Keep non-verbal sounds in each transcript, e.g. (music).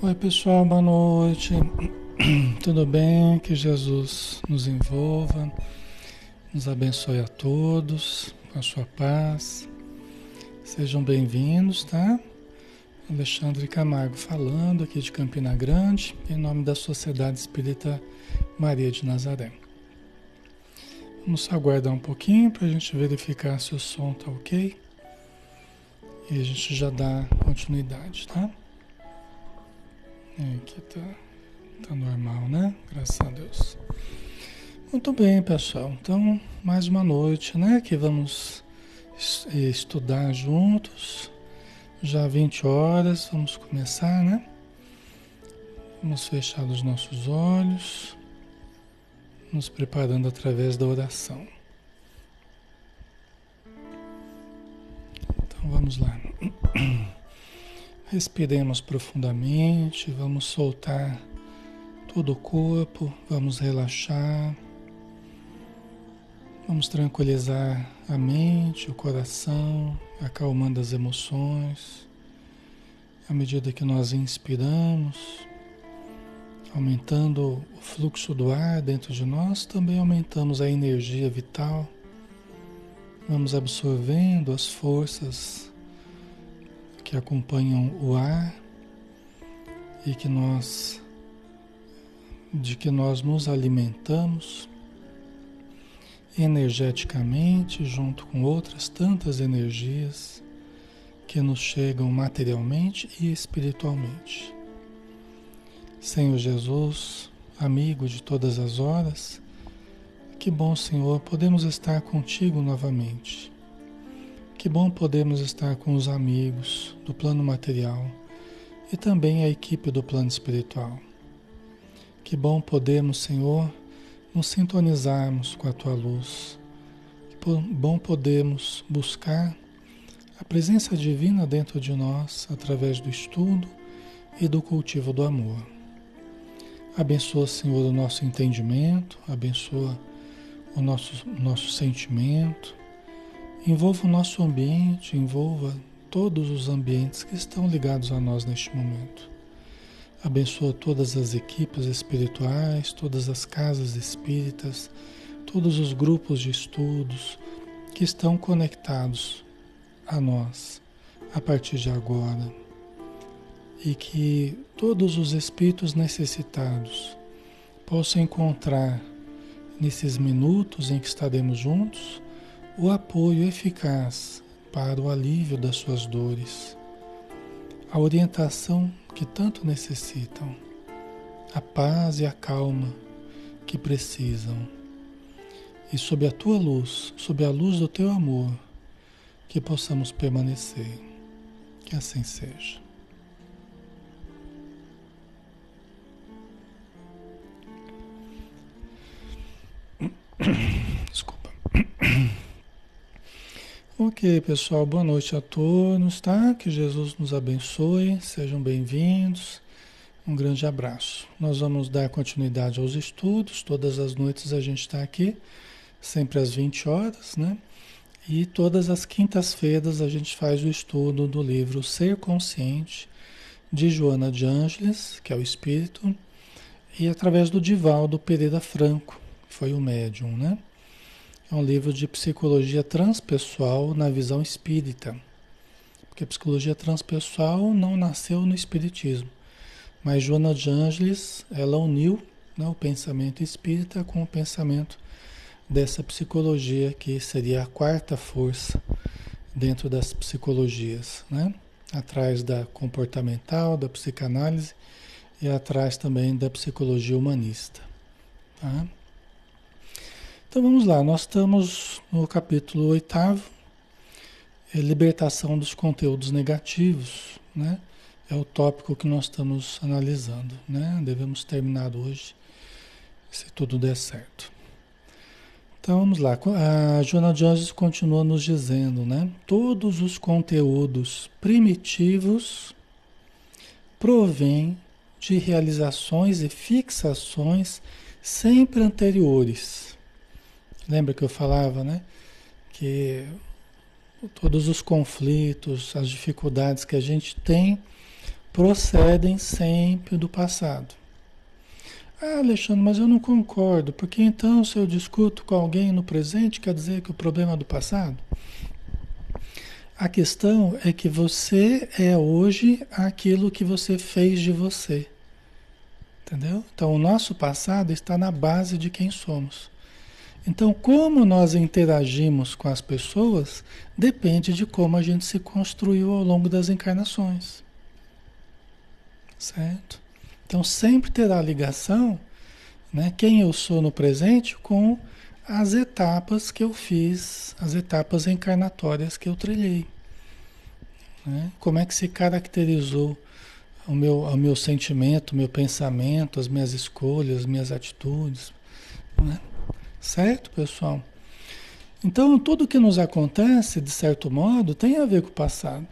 Oi, pessoal, boa noite. (clears throat) Tudo bem? Que Jesus nos envolva, nos abençoe a todos com a sua paz. Sejam bem-vindos, tá? Alexandre Camargo falando aqui de Campina Grande, em nome da Sociedade Espírita Maria de Nazaré. Vamos aguardar um pouquinho para a gente verificar se o som tá ok. E a gente já dá continuidade, tá? É, aqui tá, tá normal, né? Graças a Deus. Muito bem, pessoal. Então, mais uma noite, né? Que vamos estudar juntos. Já 20 horas, vamos começar, né? Vamos fechar os nossos olhos, nos preparando através da oração. Então vamos lá. (clears throat) Respiremos profundamente, vamos soltar todo o corpo, vamos relaxar, vamos tranquilizar a mente, o coração, acalmando as emoções. À medida que nós inspiramos, aumentando o fluxo do ar dentro de nós, também aumentamos a energia vital. Vamos absorvendo as forças que acompanham o ar e que nós de que nós nos alimentamos energeticamente junto com outras tantas energias que nos chegam materialmente e espiritualmente. Senhor Jesus, amigo de todas as horas, que bom, Senhor, podemos estar contigo novamente. Que bom podemos estar com os amigos do plano material e também a equipe do plano espiritual. Que bom podemos, Senhor, nos sintonizarmos com a tua luz. Que bom podemos buscar a presença divina dentro de nós através do estudo e do cultivo do amor. Abençoa, Senhor, o nosso entendimento, abençoa o nosso, nosso sentimento, envolva o nosso ambiente, envolva todos os ambientes que estão ligados a nós neste momento. Abençoa todas as equipes espirituais, todas as casas espíritas, todos os grupos de estudos que estão conectados a nós a partir de agora. E que todos os espíritos necessitados possam encontrar nesses minutos em que estaremos juntos, o apoio eficaz para o alívio das suas dores, a orientação que tanto necessitam, a paz e a calma que precisam. E sob a tua luz, sob a luz do teu amor, que possamos permanecer. Que assim seja. (clears throat) Ok, pessoal, boa noite a todos, tá? Que Jesus nos abençoe, sejam bem-vindos. Um grande abraço. Nós vamos dar continuidade aos estudos, todas as noites a gente está aqui, sempre às 20 horas, né? E todas as quintas-feiras a gente faz o estudo do livro Ser Consciente, de Joana de Ângeles, que é o Espírito, e através do Divaldo Pereira Franco, foi o médium, né? É um livro de psicologia transpessoal na visão espírita. Porque a psicologia transpessoal não nasceu no espiritismo. Mas Joana de Ângeles, ela uniu né, o pensamento espírita com o pensamento dessa psicologia que seria a quarta força dentro das psicologias, né? Atrás da comportamental, da psicanálise e atrás também da psicologia humanista, tá? Então vamos lá, nós estamos no capítulo oitavo, é libertação dos conteúdos negativos, né? É o tópico que nós estamos analisando, né? Devemos terminar hoje, se tudo der certo. Então vamos lá, a Joana Jones continua nos dizendo, né? Todos os conteúdos primitivos provêm de realizações e fixações sempre anteriores Lembra que eu falava, né? Que todos os conflitos, as dificuldades que a gente tem procedem sempre do passado. Ah, Alexandre, mas eu não concordo, porque então se eu discuto com alguém no presente, quer dizer que o problema é do passado? A questão é que você é hoje aquilo que você fez de você. Entendeu? Então, o nosso passado está na base de quem somos. Então, como nós interagimos com as pessoas depende de como a gente se construiu ao longo das encarnações. Certo? Então, sempre terá ligação, né, quem eu sou no presente, com as etapas que eu fiz, as etapas encarnatórias que eu trilhei. Né? Como é que se caracterizou o meu, o meu sentimento, o meu pensamento, as minhas escolhas, as minhas atitudes. Né? Certo, pessoal? Então, tudo que nos acontece, de certo modo, tem a ver com o passado.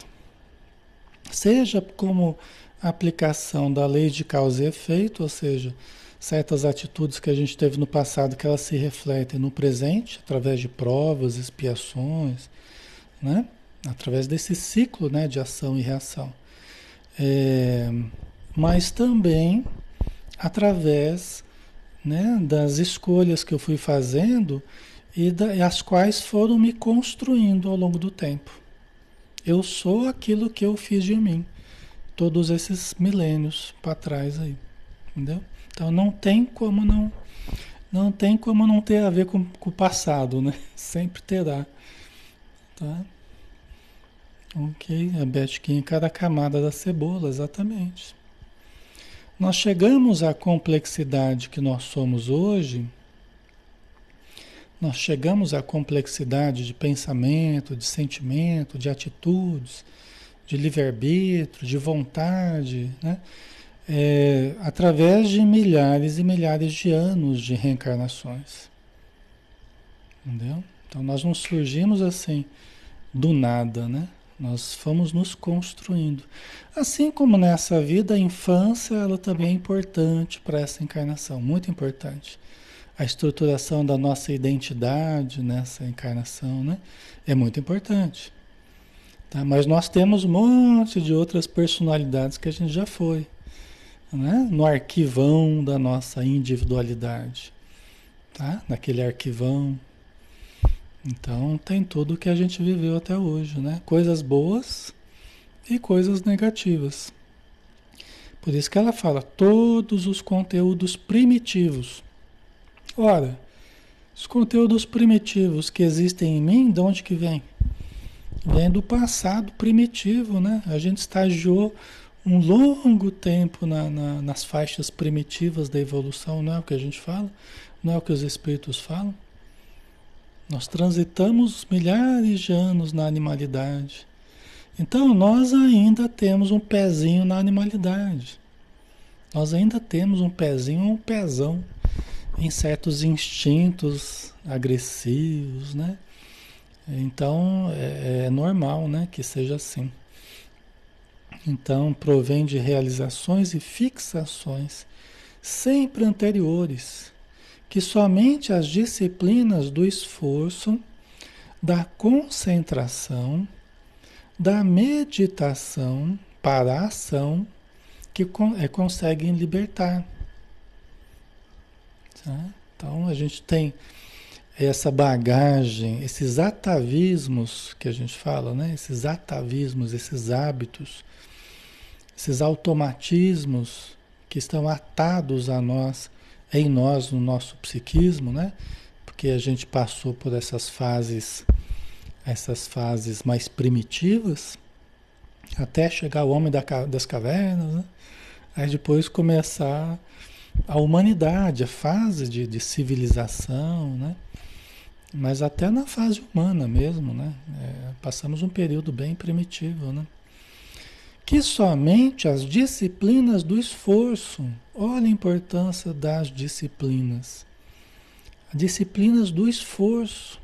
Seja como aplicação da lei de causa e efeito, ou seja, certas atitudes que a gente teve no passado que elas se refletem no presente, através de provas, expiações, né? através desse ciclo né, de ação e reação é, mas também através né, das escolhas que eu fui fazendo e, da, as quais foram me construindo ao longo do tempo. Eu sou aquilo que eu fiz de mim, todos esses milênios para trás aí, entendeu? Então não tem como não não tem como não ter a ver com, com o passado, né? (laughs) Sempre terá, tá? Ok, a Beth em cada camada da cebola, exatamente. Nós chegamos à complexidade que nós somos hoje, nós chegamos à complexidade de pensamento, de sentimento, de atitudes, de livre-arbítrio, de vontade, né? É, através de milhares e milhares de anos de reencarnações. Entendeu? Então nós não surgimos assim do nada, né? Nós fomos nos construindo. Assim como nessa vida, a infância ela também é importante para essa encarnação, muito importante. A estruturação da nossa identidade nessa encarnação né, é muito importante. Tá? Mas nós temos um monte de outras personalidades que a gente já foi. Né? No arquivão da nossa individualidade. Tá? Naquele arquivão então tem tudo que a gente viveu até hoje, né? Coisas boas e coisas negativas. Por isso que ela fala todos os conteúdos primitivos. Ora, os conteúdos primitivos que existem em mim, de onde que vem? Vem do passado primitivo, né? A gente estagiou um longo tempo na, na, nas faixas primitivas da evolução, não é o que a gente fala? Não é o que os espíritos falam? Nós transitamos milhares de anos na animalidade. Então nós ainda temos um pezinho na animalidade. Nós ainda temos um pezinho, um pezão em certos instintos agressivos, né? Então é, é normal, né, que seja assim. Então provém de realizações e fixações sempre anteriores que somente as disciplinas do esforço, da concentração, da meditação para a ação que é, conseguem libertar. Tá? Então a gente tem essa bagagem, esses atavismos que a gente fala, né? esses atavismos, esses hábitos, esses automatismos que estão atados a nós em nós, no nosso psiquismo, né? Porque a gente passou por essas fases, essas fases mais primitivas, até chegar ao homem das cavernas, né? Aí depois começar a humanidade, a fase de, de civilização, né? Mas até na fase humana mesmo, né? É, passamos um período bem primitivo, né? Que somente as disciplinas do esforço, olha a importância das disciplinas, disciplinas do esforço.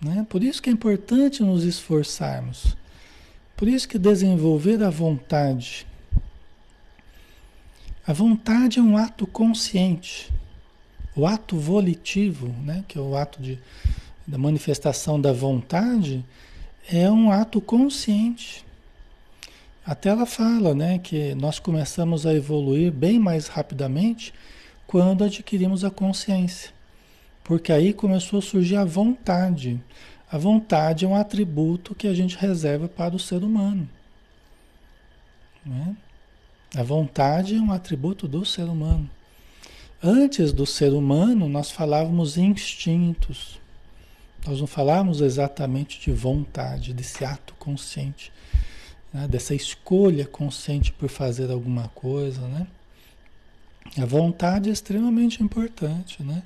Né? Por isso que é importante nos esforçarmos. Por isso que desenvolver a vontade. A vontade é um ato consciente. O ato volitivo, né? que é o ato de, da manifestação da vontade, é um ato consciente. Até ela fala, né, que nós começamos a evoluir bem mais rapidamente quando adquirimos a consciência. Porque aí começou a surgir a vontade. A vontade é um atributo que a gente reserva para o ser humano. Né? A vontade é um atributo do ser humano. Antes do ser humano, nós falávamos instintos. Nós não falávamos exatamente de vontade, desse ato consciente, né? dessa escolha consciente por fazer alguma coisa, né? A vontade é extremamente importante, né?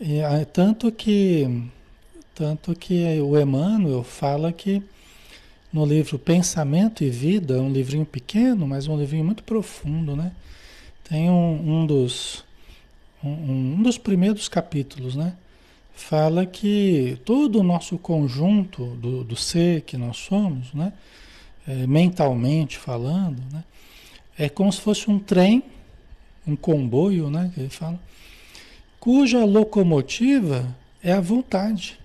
E, tanto que tanto que o Emmanuel fala que no livro Pensamento e Vida, um livrinho pequeno, mas um livrinho muito profundo, né? Tem um, um dos um, um, dos primeiros capítulos, né? Fala que todo o nosso conjunto do, do ser que nós somos, né? É, mentalmente falando, né? É como se fosse um trem, um comboio, né? Que ele fala, cuja locomotiva é a vontade.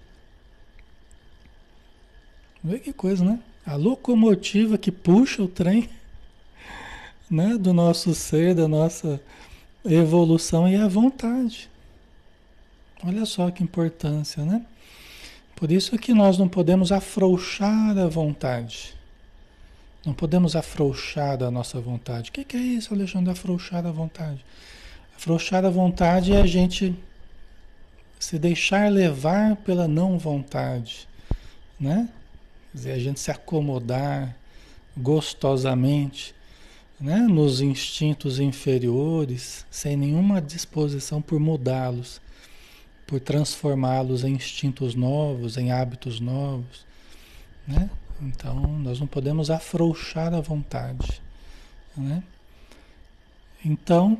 Vê que coisa, né? A locomotiva que puxa o trem (laughs) né, do nosso ser, da nossa evolução e a vontade. Olha só que importância, né? Por isso que nós não podemos afrouxar a vontade. Não podemos afrouxar a nossa vontade. O que, que é isso, Alexandre? Afrouxar a vontade. Afrouxar a vontade é a gente se deixar levar pela não vontade, né? Quer dizer, a gente se acomodar gostosamente né, nos instintos inferiores, sem nenhuma disposição por mudá-los, por transformá-los em instintos novos, em hábitos novos. Né? Então, nós não podemos afrouxar a vontade. Né? Então,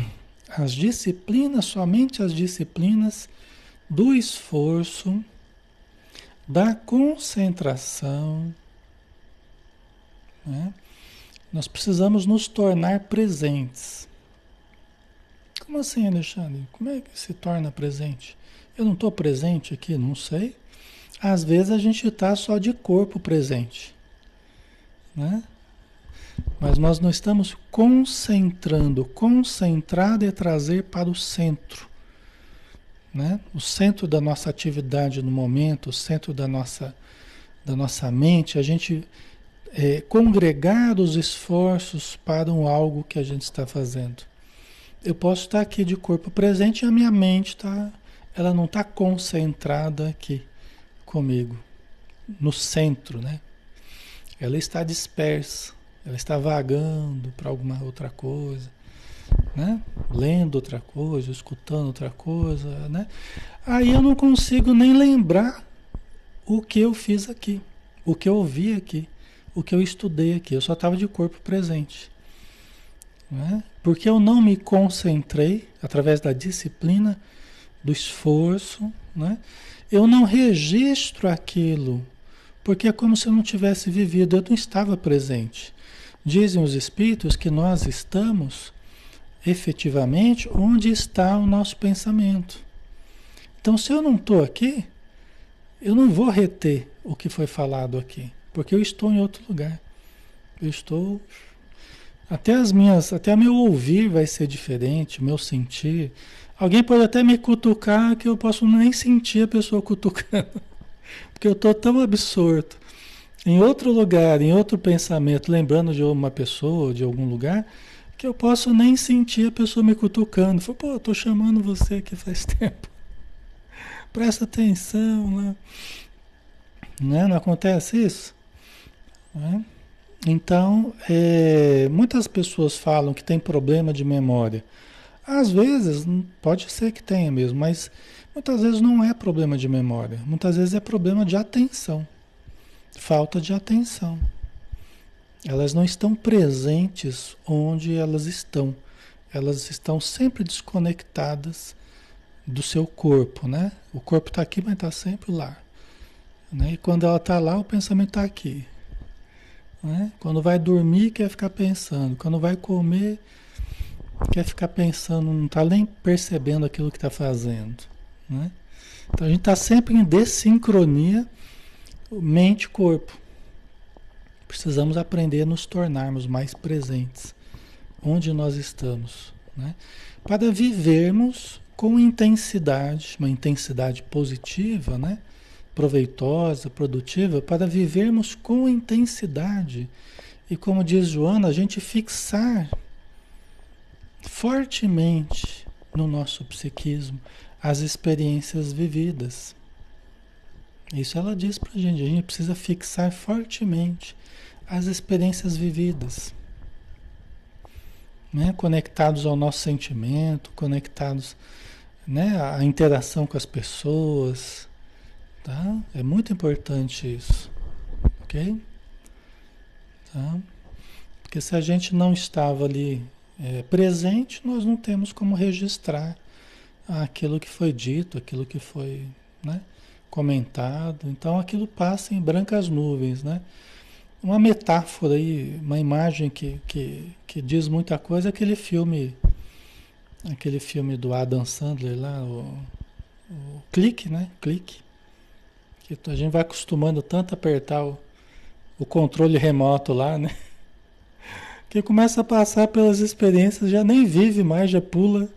(clears throat) as disciplinas, somente as disciplinas do esforço, da concentração, né? Nós precisamos nos tornar presentes. Como assim, Alexandre? Como é que se torna presente? Eu não estou presente aqui? Não sei. Às vezes a gente está só de corpo presente, né? Mas nós não estamos concentrando. Concentrado é trazer para o centro. Né? O centro da nossa atividade no momento, o centro da nossa, da nossa mente, a gente é, congregar os esforços para um algo que a gente está fazendo. Eu posso estar aqui de corpo presente e a minha mente tá, ela não está concentrada aqui comigo, no centro, né? Ela está dispersa, ela está vagando para alguma outra coisa, né? Lendo outra coisa, escutando outra coisa, né? Aí eu não consigo nem lembrar o que eu fiz aqui, o que eu ouvi aqui o que eu estudei aqui, eu só estava de corpo presente. Né? Porque eu não me concentrei através da disciplina, do esforço, né? Eu não registro aquilo, porque é como se eu não tivesse vivido, eu não estava presente. Dizem os espíritos que nós estamos efetivamente onde está o nosso pensamento. Então, se eu não estou aqui, eu não vou reter o que foi falado aqui. Porque eu estou em outro lugar. Eu estou. Até as minhas. Até meu ouvir vai ser diferente, meu sentir. Alguém pode até me cutucar que eu posso nem sentir a pessoa cutucando. (laughs) Porque eu estou tão absorto em outro lugar, em outro pensamento, lembrando de uma pessoa, de algum lugar, que eu posso nem sentir a pessoa me cutucando. Falo, pô, estou chamando você aqui faz (laughs) tempo. Presta atenção, né? Não acontece isso? Né? Então, é, muitas pessoas falam que tem problema de memória. Às vezes, pode ser que tenha mesmo, mas muitas vezes não é problema de memória. Muitas vezes é problema de atenção. Falta de atenção. Elas não estão presentes onde elas estão. Elas estão sempre desconectadas do seu corpo, né? O corpo está aqui, mas está sempre lá. Né? E quando ela está lá, o pensamento está aqui. Né? Quando vai dormir, quer ficar pensando. Quando vai comer, quer ficar pensando, não está nem percebendo aquilo que está fazendo. Né? Então a gente está sempre em desincronia mente-corpo. precisamos aprender a nos tornarmos mais presentes onde nós estamos, né? para vivermos com intensidade, uma intensidade positiva, né? proveitosa, produtiva, para vivermos com intensidade. E como diz Joana, a gente fixar fortemente no nosso psiquismo as experiências vividas. Isso ela diz para a gente, a gente precisa fixar fortemente as experiências vividas. Né? Conectados ao nosso sentimento, conectados né? à interação com as pessoas, Tá? É muito importante isso. Ok? Tá? Porque se a gente não estava ali é, presente, nós não temos como registrar aquilo que foi dito, aquilo que foi né, comentado. Então aquilo passa em brancas nuvens, né? Uma metáfora aí, uma imagem que, que, que diz muita coisa é aquele filme, aquele filme do Adam Sandler lá, o, o Clique, né? Clique. Que a gente vai acostumando tanto a apertar o, o controle remoto lá, né? Que começa a passar pelas experiências, já nem vive mais, já pula.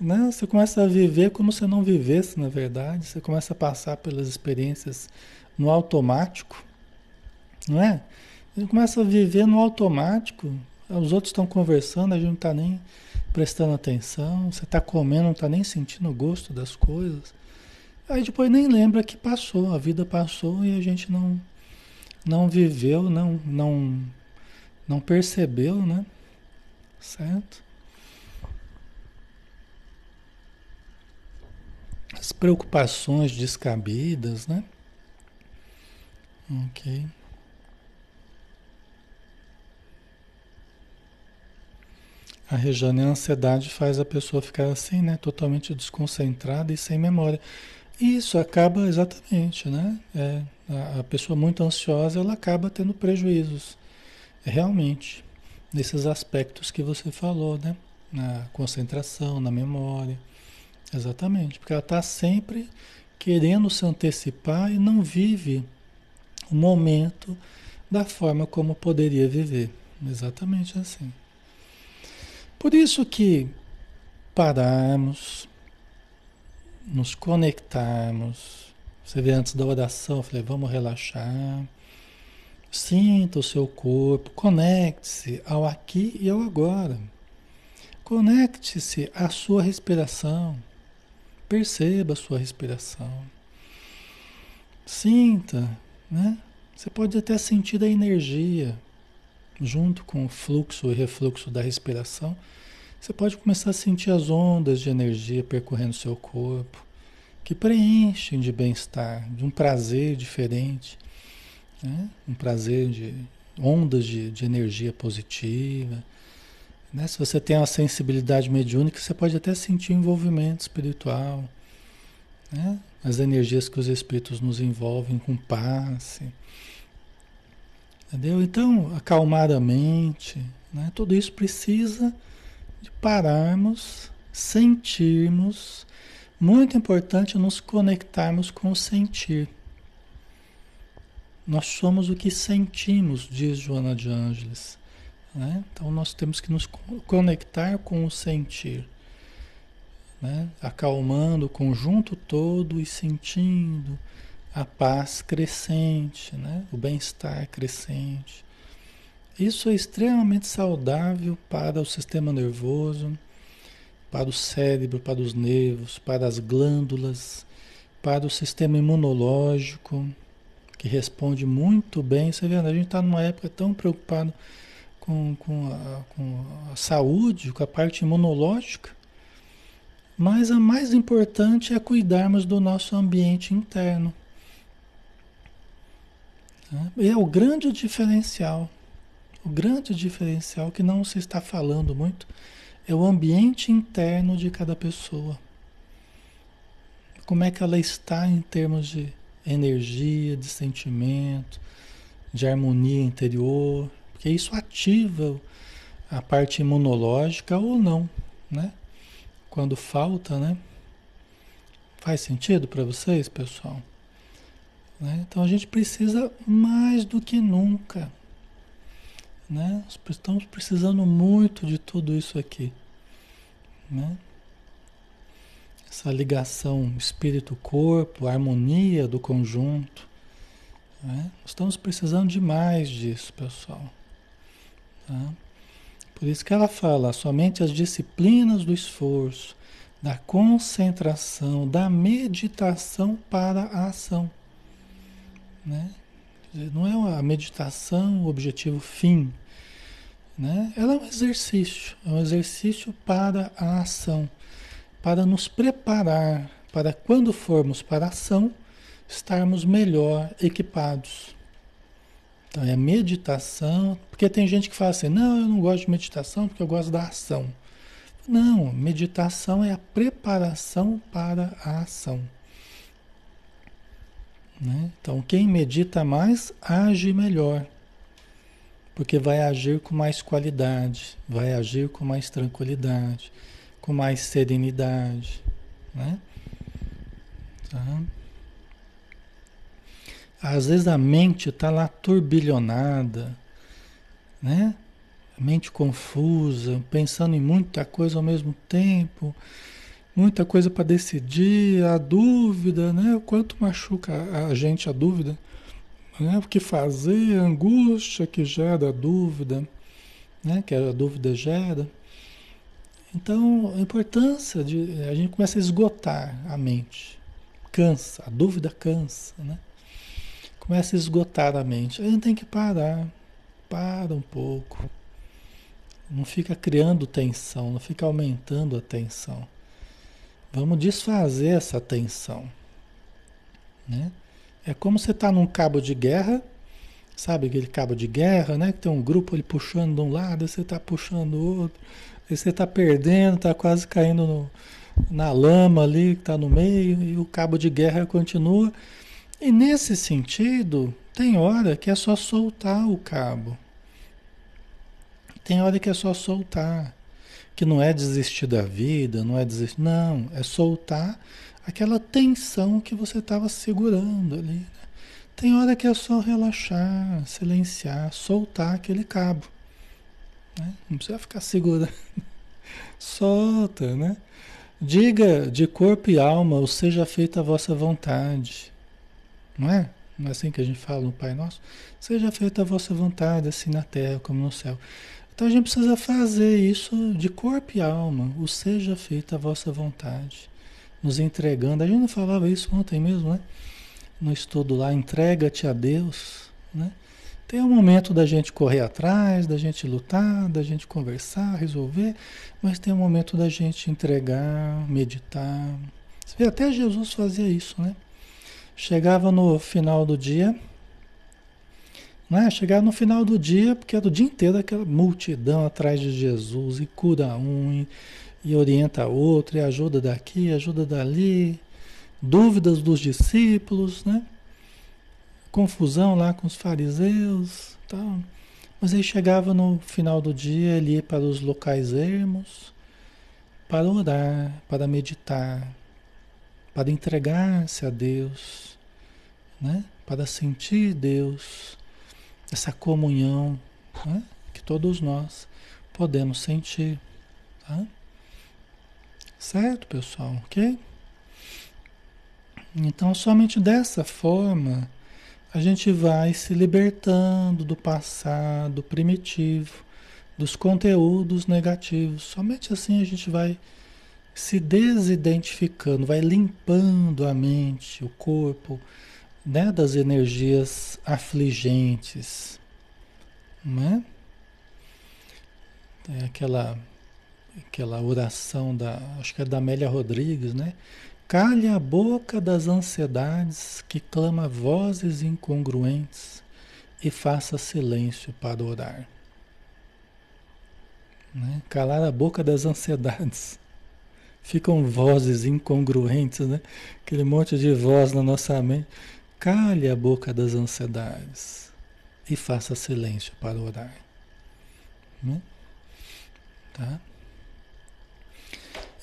Né? Você começa a viver como se não vivesse, na verdade. Você começa a passar pelas experiências no automático, não é? Você começa a viver no automático. Os outros estão conversando, a gente não está nem prestando atenção. Você está comendo, não está nem sentindo o gosto das coisas. Aí depois nem lembra que passou, a vida passou e a gente não não viveu, não não não percebeu, né? Certo? As preocupações descabidas, né? Ok. A Rejane, a ansiedade faz a pessoa ficar assim, né? Totalmente desconcentrada e sem memória. Isso acaba exatamente, né? É, a, pessoa muito ansiosa ela acaba tendo prejuízos, realmente, nesses aspectos que você falou, né? Na concentração, na memória, exatamente, porque ela está sempre querendo se antecipar e não vive o momento da forma como poderia viver, exatamente assim. Por isso que pararmos, nos conectarmos. Você vê antes da oração, eu falei, vamos relaxar. Sinta o seu corpo, conecte-se ao aqui e ao agora. Conecte-se à sua respiração. Perceba a sua respiração. Sinta, né? Você pode até sentir a energia junto com o fluxo e refluxo da respiração você pode começar a sentir as ondas de energia percorrendo seu corpo, que preenchem de bem-estar, de um prazer diferente, né? um prazer de ondas de, de energia positiva. Né? Se você tem uma sensibilidade mediúnica, você pode até sentir envolvimento espiritual, né? as energias que os espíritos nos envolvem com passe. Entendeu? Então, acalmar a mente, né? tudo isso precisa de pararmos, sentirmos. Muito importante nos conectarmos com o sentir. Nós somos o que sentimos, diz Joana de Ângeles. Né? Então nós temos que nos conectar com o sentir. Né? Acalmando o conjunto todo e sentindo a paz crescente, né? o bem-estar crescente. Isso é extremamente saudável para o sistema nervoso, para o cérebro, para os nervos, para as glândulas, para o sistema imunológico, que responde muito bem. Você vê, a gente está numa época tão preocupado com, com, a, com a saúde, com a parte imunológica, mas a mais importante é cuidarmos do nosso ambiente interno. É o grande diferencial. O grande diferencial que não se está falando muito é o ambiente interno de cada pessoa. Como é que ela está em termos de energia, de sentimento, de harmonia interior, porque isso ativa a parte imunológica ou não, né? Quando falta, né? Faz sentido para vocês, pessoal? Né? Então a gente precisa mais do que nunca Né? Estamos precisando muito de tudo isso aqui. Né? Essa ligação espírito-corpo, harmonia do conjunto. Né? Estamos precisando demais disso, pessoal. Tá? Por isso que ela fala, somente as disciplinas do esforço, da concentração, da meditação para a ação. Né? Não é a meditação o objetivo fim. Né? Ela é um exercício, é um exercício para a ação, para nos preparar para quando formos para a ação, estarmos melhor equipados. Então é meditação, porque tem gente que fala assim, não, eu não gosto de meditação porque eu gosto da ação. Não, meditação é a preparação para a ação. Né? Então, quem medita mais age melhor, porque vai agir com mais qualidade, vai agir com mais tranquilidade, com mais serenidade. Né? Tá? Às vezes a mente está lá turbilhonada, né? mente confusa, pensando em muita coisa ao mesmo tempo muita coisa para decidir, a dúvida, né? O quanto machuca a gente a dúvida, né? O que fazer, a angústia que gera a dúvida, né? Que a dúvida gera. Então, a importância de a gente começa a esgotar a mente. Cansa, a dúvida cansa, né? Começa a esgotar a mente. A gente tem que parar. Para um pouco. Não fica criando tensão, não fica aumentando a tensão. Vamos desfazer essa tensão. Né? É como você está num cabo de guerra, sabe aquele cabo de guerra, né? Que tem um grupo ali puxando de um lado, você está puxando do outro, aí você está perdendo, está quase caindo no, na lama ali que está no meio, e o cabo de guerra continua. E nesse sentido, tem hora que é só soltar o cabo. Tem hora que é só soltar que não é desistir da vida, não é desistir, não, é soltar aquela tensão que você estava segurando ali. Né? Tem hora que é só relaxar, silenciar, soltar aquele cabo. Né? Não precisa ficar segurando. (laughs) Solta, né? Diga de corpo e alma, ou seja feita a vossa vontade. Não é? Não é assim que a gente fala no Pai Nosso? Seja feita a vossa vontade, assim na terra como no céu. Então a gente precisa fazer isso de corpo e alma, o seja feita a vossa vontade, nos entregando. A gente não falava isso ontem mesmo, né? No estudo lá, entrega-te a Deus, né? Tem um momento da gente correr atrás, da gente lutar, da gente conversar, resolver, mas tem um momento da gente entregar, meditar. Você vê, até Jesus fazia isso, né? Chegava no final do dia, né? Chegar no final do dia, porque é do dia inteiro aquela multidão atrás de Jesus e cura um e, e orienta outro, e ajuda daqui, ajuda dali, dúvidas dos discípulos, né? Confusão lá com os fariseus, tal. Mas aí chegava no final do dia, ia para os locais ermos para orar, para meditar, para entregar-se a Deus, né? para sentir Deus essa comunhão né? que todos nós podemos sentir. Tá? Certo, pessoal? Ok? Então, somente dessa forma a gente vai se libertando do passado primitivo, dos conteúdos negativos. Somente assim a gente vai se desidentificando, vai limpando a mente, o corpo, né, das energias afligentes, né? É aquela aquela oração da, acho que é da Amélia Rodrigues, né? Calhe a boca das ansiedades que clama vozes incongruentes e faça silêncio para orar. Né? Calar a boca das ansiedades. Ficam vozes incongruentes, né? Aquele monte de voz na nossa mente. Cale a boca das ansiedades e faça silêncio para orar. Né? Tá?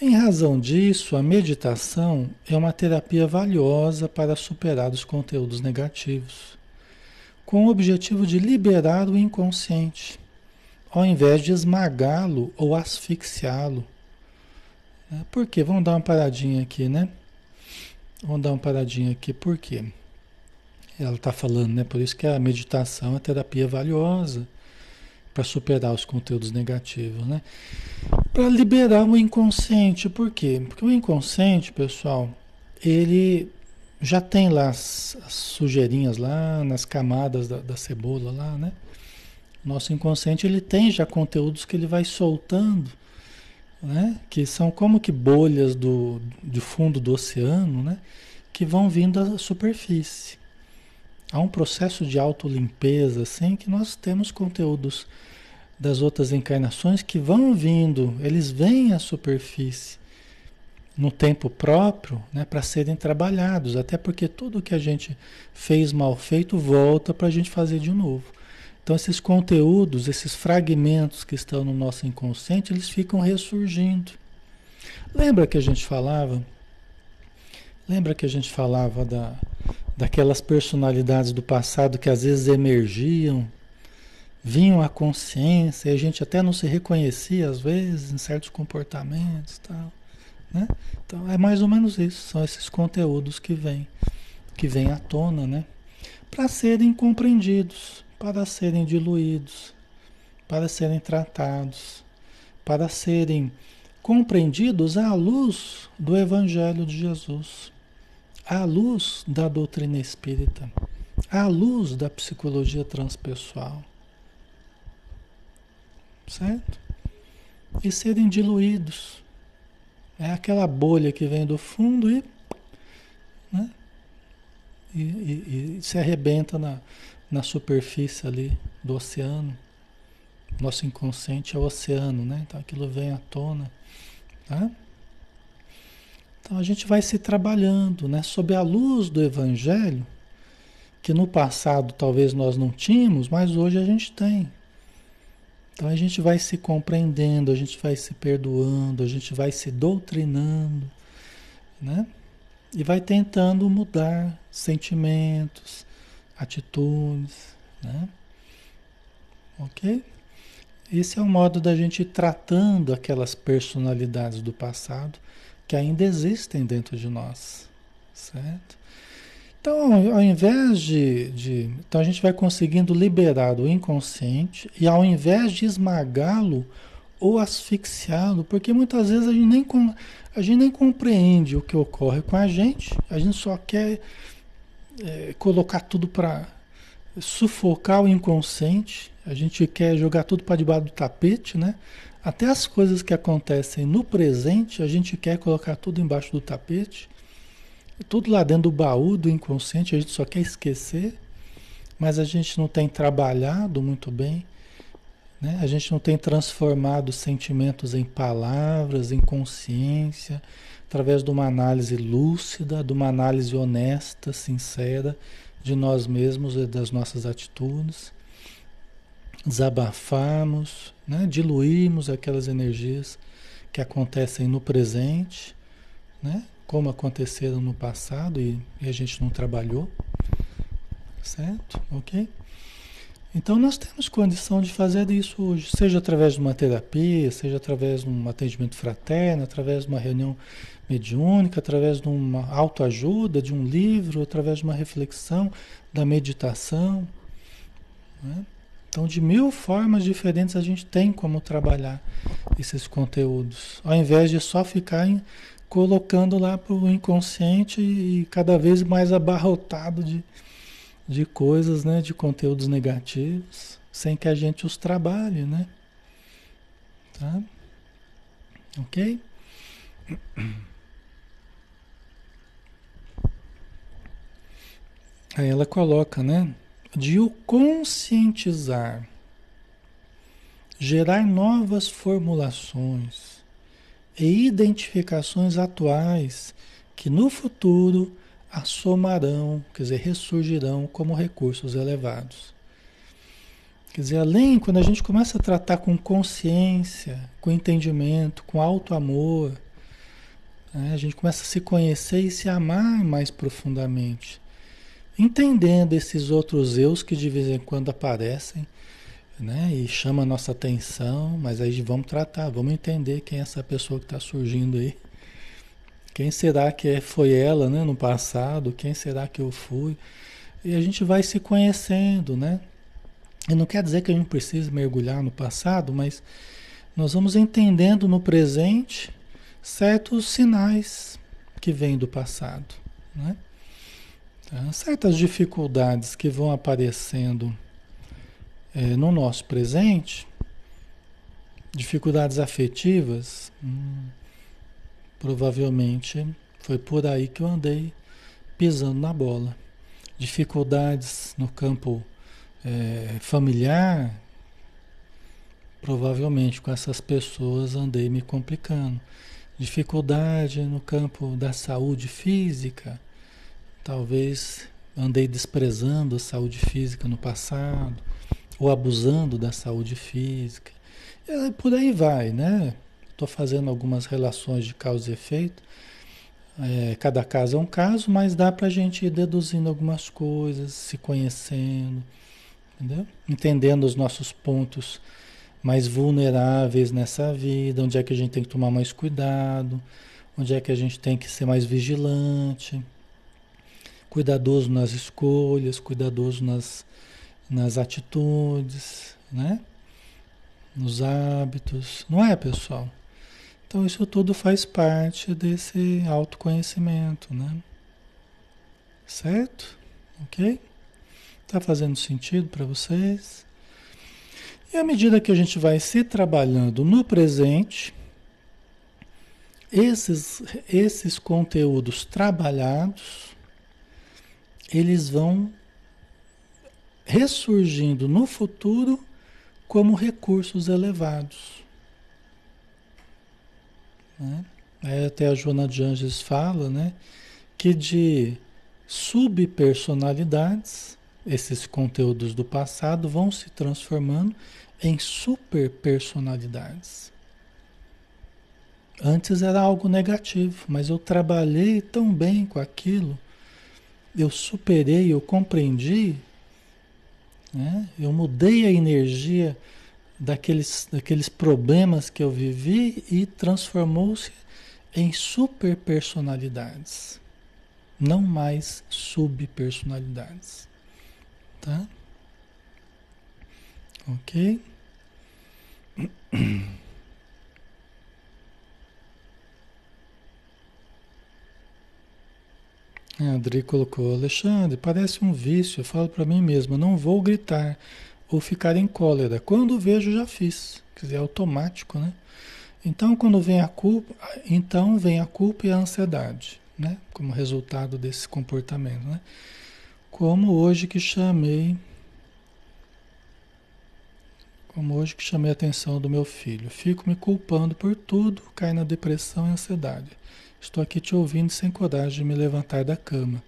Em razão disso, a meditação é uma terapia valiosa para superar os conteúdos negativos, com o objetivo de liberar o inconsciente ao invés de esmagá-lo ou asfixiá-lo. Né? Por quê? Vamos dar uma paradinha aqui, né? Vamos dar uma paradinha aqui, por quê? Ela está falando, né? Por isso que a meditação, a terapia é valiosa para superar os conteúdos negativos, né? Para liberar o inconsciente, por quê? Porque o inconsciente, pessoal, ele já tem lá as, as sujeirinhas lá nas camadas da, da, cebola lá, né? Nosso inconsciente ele tem já conteúdos que ele vai soltando, né? Que são como que bolhas do, do fundo do oceano, né? Que vão vindo à superfície. Há um processo de autolimpeza, assim, que nós temos conteúdos das outras encarnações que vão vindo, eles vêm à superfície no tempo próprio né, para serem trabalhados, até porque tudo que a gente fez mal feito volta para a gente fazer de novo. Então esses conteúdos, esses fragmentos que estão no nosso inconsciente, eles ficam ressurgindo. Lembra que a gente falava? Lembra que a gente falava da, daquelas personalidades do passado que às vezes emergiam, vinham à consciência e a gente até não se reconhecia às vezes em certos comportamentos, tal. Né? Então é mais ou menos isso, são esses conteúdos que vêm, que vêm à tona, né? Para serem compreendidos, para serem diluídos, para serem tratados, para serem compreendidos à luz do Evangelho de Jesus, à luz da doutrina espírita, à luz da psicologia transpessoal. Certo? E serem diluídos é aquela bolha que vem do fundo e, né? e, e, e se arrebenta na, na superfície ali do oceano. Nosso inconsciente é o oceano, né? Então aquilo vem à tona. Tá? Então a gente vai se trabalhando, né? Sob a luz do Evangelho, que no passado talvez nós não tínhamos, mas hoje a gente tem. Então a gente vai se compreendendo, a gente vai se perdoando, a gente vai se doutrinando, né? E vai tentando mudar sentimentos, atitudes, né? Ok? Esse é o modo da gente ir tratando aquelas personalidades do passado que ainda existem dentro de nós, certo? Então, ao invés de, de, Então, a gente vai conseguindo liberar o inconsciente e, ao invés de esmagá-lo ou asfixiá-lo, porque muitas vezes a gente, nem, a gente nem compreende o que ocorre com a gente, a gente só quer é, colocar tudo para sufocar o inconsciente, a gente quer jogar tudo para debaixo do tapete, né? Até as coisas que acontecem no presente, a gente quer colocar tudo embaixo do tapete. Tudo lá dentro do baú do inconsciente, a gente só quer esquecer, mas a gente não tem trabalhado muito bem, né? a gente não tem transformado sentimentos em palavras, em consciência, através de uma análise lúcida, de uma análise honesta, sincera de nós mesmos e das nossas atitudes. Desabafamos, né? diluímos aquelas energias que acontecem no presente, né? como aconteceram no passado e, e a gente não trabalhou, certo? Ok? Então nós temos condição de fazer isso hoje, seja através de uma terapia, seja através de um atendimento fraterno, através de uma reunião mediúnica, através de uma autoajuda, de um livro, através de uma reflexão, da meditação. Né? Então, de mil formas diferentes a gente tem como trabalhar esses conteúdos, ao invés de só ficar em, colocando lá para o inconsciente e cada vez mais abarrotado de, de coisas, né, de conteúdos negativos, sem que a gente os trabalhe, né? Tá? Ok? Aí ela coloca, né? De o conscientizar, gerar novas formulações, e identificações atuais que no futuro assomarão, quer dizer, ressurgirão como recursos elevados. Quer dizer, além, quando a gente começa a tratar com consciência, com entendimento, com alto amor, né, a gente começa a se conhecer e se amar mais profundamente, entendendo esses outros eus que de vez em quando aparecem, né? E chama a nossa atenção, mas aí vamos tratar, vamos entender quem é essa pessoa que está surgindo aí. Quem será que é, foi ela, né, no passado? Quem será que eu fui? E a gente vai se conhecendo, né? E não quer dizer que a gente precisa mergulhar no passado, mas nós vamos entendendo no presente certos sinais que vêm do passado, né? Tá? Certas dificuldades que vão aparecendo é, no nosso presente, dificuldades afetivas, hum, provavelmente foi por aí que eu andei pisando na bola. Dificuldades no campo é, familiar, provavelmente com essas pessoas andei me complicando. Dificuldade no campo da saúde física, talvez andei desprezando a saúde física no passado ou abusando da saúde física. E por aí vai, né? Estou fazendo algumas relações de causa e efeito. É, cada caso é um caso, mas dá para a gente ir deduzindo algumas coisas, se conhecendo, entendeu? entendendo os nossos pontos mais vulneráveis nessa vida, onde é que a gente tem que tomar mais cuidado, onde é que a gente tem que ser mais vigilante, cuidadoso nas escolhas, cuidadoso nas, nas atitudes, né? Nos hábitos, não é, pessoal? Então isso tudo faz parte desse autoconhecimento, né? Certo? OK? Tá fazendo sentido para vocês? E à medida que a gente vai se trabalhando no presente, esses, esses conteúdos trabalhados, eles vão ressurgindo no futuro como recursos elevados. Né? Até a Joana de Anges fala né, que de subpersonalidades, esses conteúdos do passado vão se transformando em superpersonalidades. Antes era algo negativo, mas eu trabalhei tão bem com aquilo, eu superei, eu compreendi né? Eu mudei a energia daqueles, daqueles problemas que eu vivi e transformou-se em super personalidades, não mais subpersonalidades. Tá? Ok? (clears throat) A Adri colocou, Alexandre, parece um vício, eu falo para mim mesmo, não vou gritar ou ficar em cólera. Quando vejo, já fiz. Quer dizer, é automático, né? Então, quando vem a culpa, então vem a culpa e a ansiedade, né? Como resultado desse comportamento, né? Como hoje que chamei como hoje que chamei a atenção do meu filho. Fico me culpando por tudo, cai na depressão e ansiedade. Estou aqui te ouvindo sem coragem de me levantar da cama.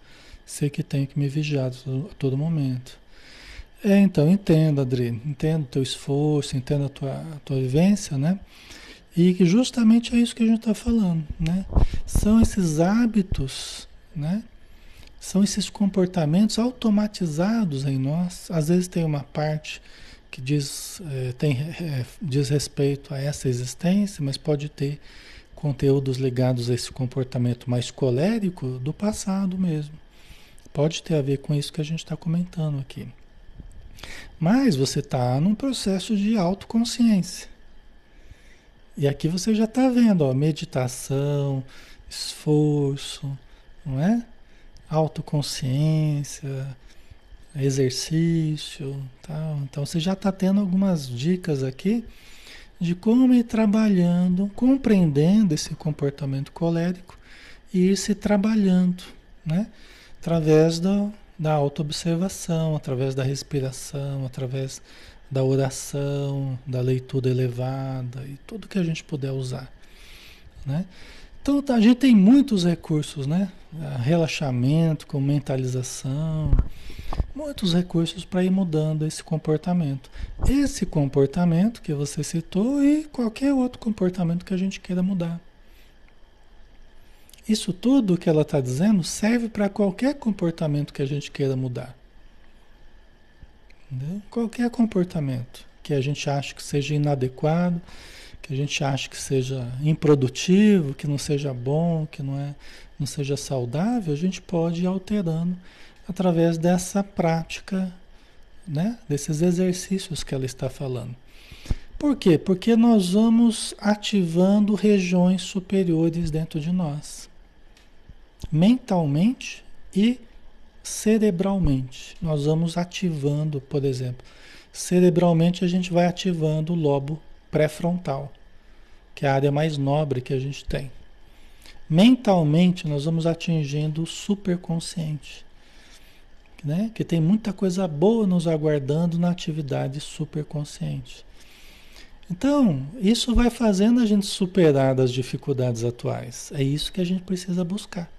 Sei que tenho que me vigiar a todo momento. É, então, entenda, Adri, entenda o teu esforço, entenda a tua, a tua vivência, né? E que justamente é isso que a gente está falando, né? São esses hábitos, né? São esses comportamentos automatizados em nós. Às vezes tem uma parte que diz, é, tem, é, diz respeito a essa existência, mas pode ter conteúdos ligados a esse comportamento mais colérico do passado mesmo. Pode ter a ver com isso que a gente está comentando aqui. Mas você está num processo de autoconsciência. E aqui você já está vendo, ó, meditação, esforço, não é? Autoconsciência, exercício, tal. Então você já está tendo algumas dicas aqui de como ir trabalhando, compreendendo esse comportamento colérico e ir se trabalhando, né? Através da, da autoobservação, através da respiração, através da oração, da leitura elevada e tudo que a gente puder usar, né? Então a gente tem muitos recursos, né? Relaxamento, com mentalização, muitos recursos para ir mudando esse comportamento. Esse comportamento que você citou e qualquer outro comportamento que a gente queira mudar. Isso tudo que ela está dizendo serve para qualquer comportamento que a gente queira mudar. Entendeu? Qualquer comportamento que a gente acha que seja inadequado, que a gente acha que seja improdutivo, que não seja bom, que não, é, não seja saudável, a gente pode ir alterando através dessa prática, né? desses exercícios que ela está falando. Por quê? Porque nós vamos ativando regiões superiores dentro de nós, mentalmente e cerebralmente. Nós vamos ativando, por exemplo, cerebralmente a gente vai ativando o lobo pré-frontal, que é a área mais nobre que a gente tem. Mentalmente nós vamos atingindo o superconsciente, né? Que tem muita coisa boa nos aguardando na atividade superconsciente. Então, isso vai fazendo a gente superar as dificuldades atuais. É isso que a gente precisa buscar.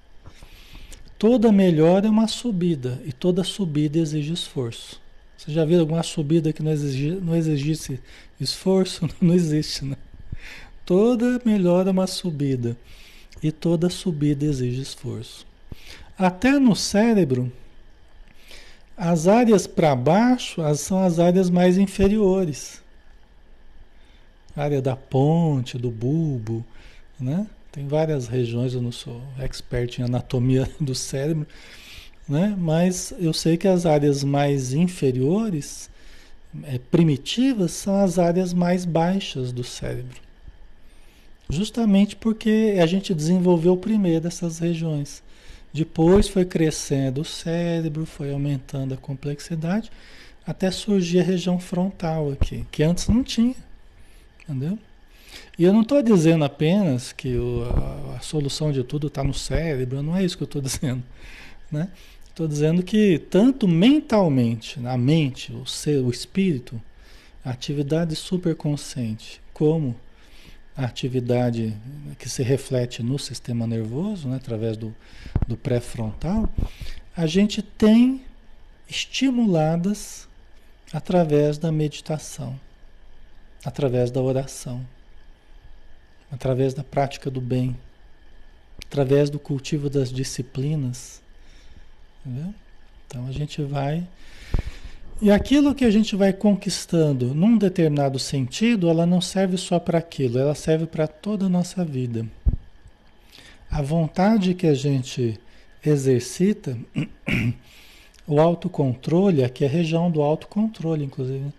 Toda melhora é uma subida e toda subida exige esforço. Você já viu alguma subida que não, exigi, não exigisse esforço? (laughs) Não existe, né? Toda melhora é uma subida e toda subida exige esforço. Até no cérebro, as áreas para baixo as, são as áreas mais inferiores. A área da ponte, do bulbo, né? Tem várias regiões, eu não sou expert em anatomia (laughs) do cérebro, né? Mas eu sei que as áreas mais inferiores, é, primitivas, são as áreas mais baixas do cérebro. Justamente porque a gente desenvolveu primeiro essas regiões. Depois foi crescendo o cérebro, foi aumentando a complexidade, até surgir a região frontal aqui, que antes não tinha. Entendeu? E eu não estou dizendo apenas que o, a, a, solução de tudo está no cérebro, não é isso que eu estou (laughs) dizendo. Né? Estou dizendo que tanto mentalmente, na mente, o ser, o espírito, a atividade superconsciente, como a atividade que se reflete no sistema nervoso, né, através do, do pré-frontal, a gente tem estimuladas através da meditação, através da oração, através da prática do bem, através do cultivo das disciplinas. Entendeu? Então a gente vai e aquilo que a gente vai conquistando num determinado sentido, ela não serve só para aquilo, ela serve para toda a nossa vida. A vontade que a gente exercita, (clears throat) o autocontrole, aqui é a região do autocontrole, inclusive.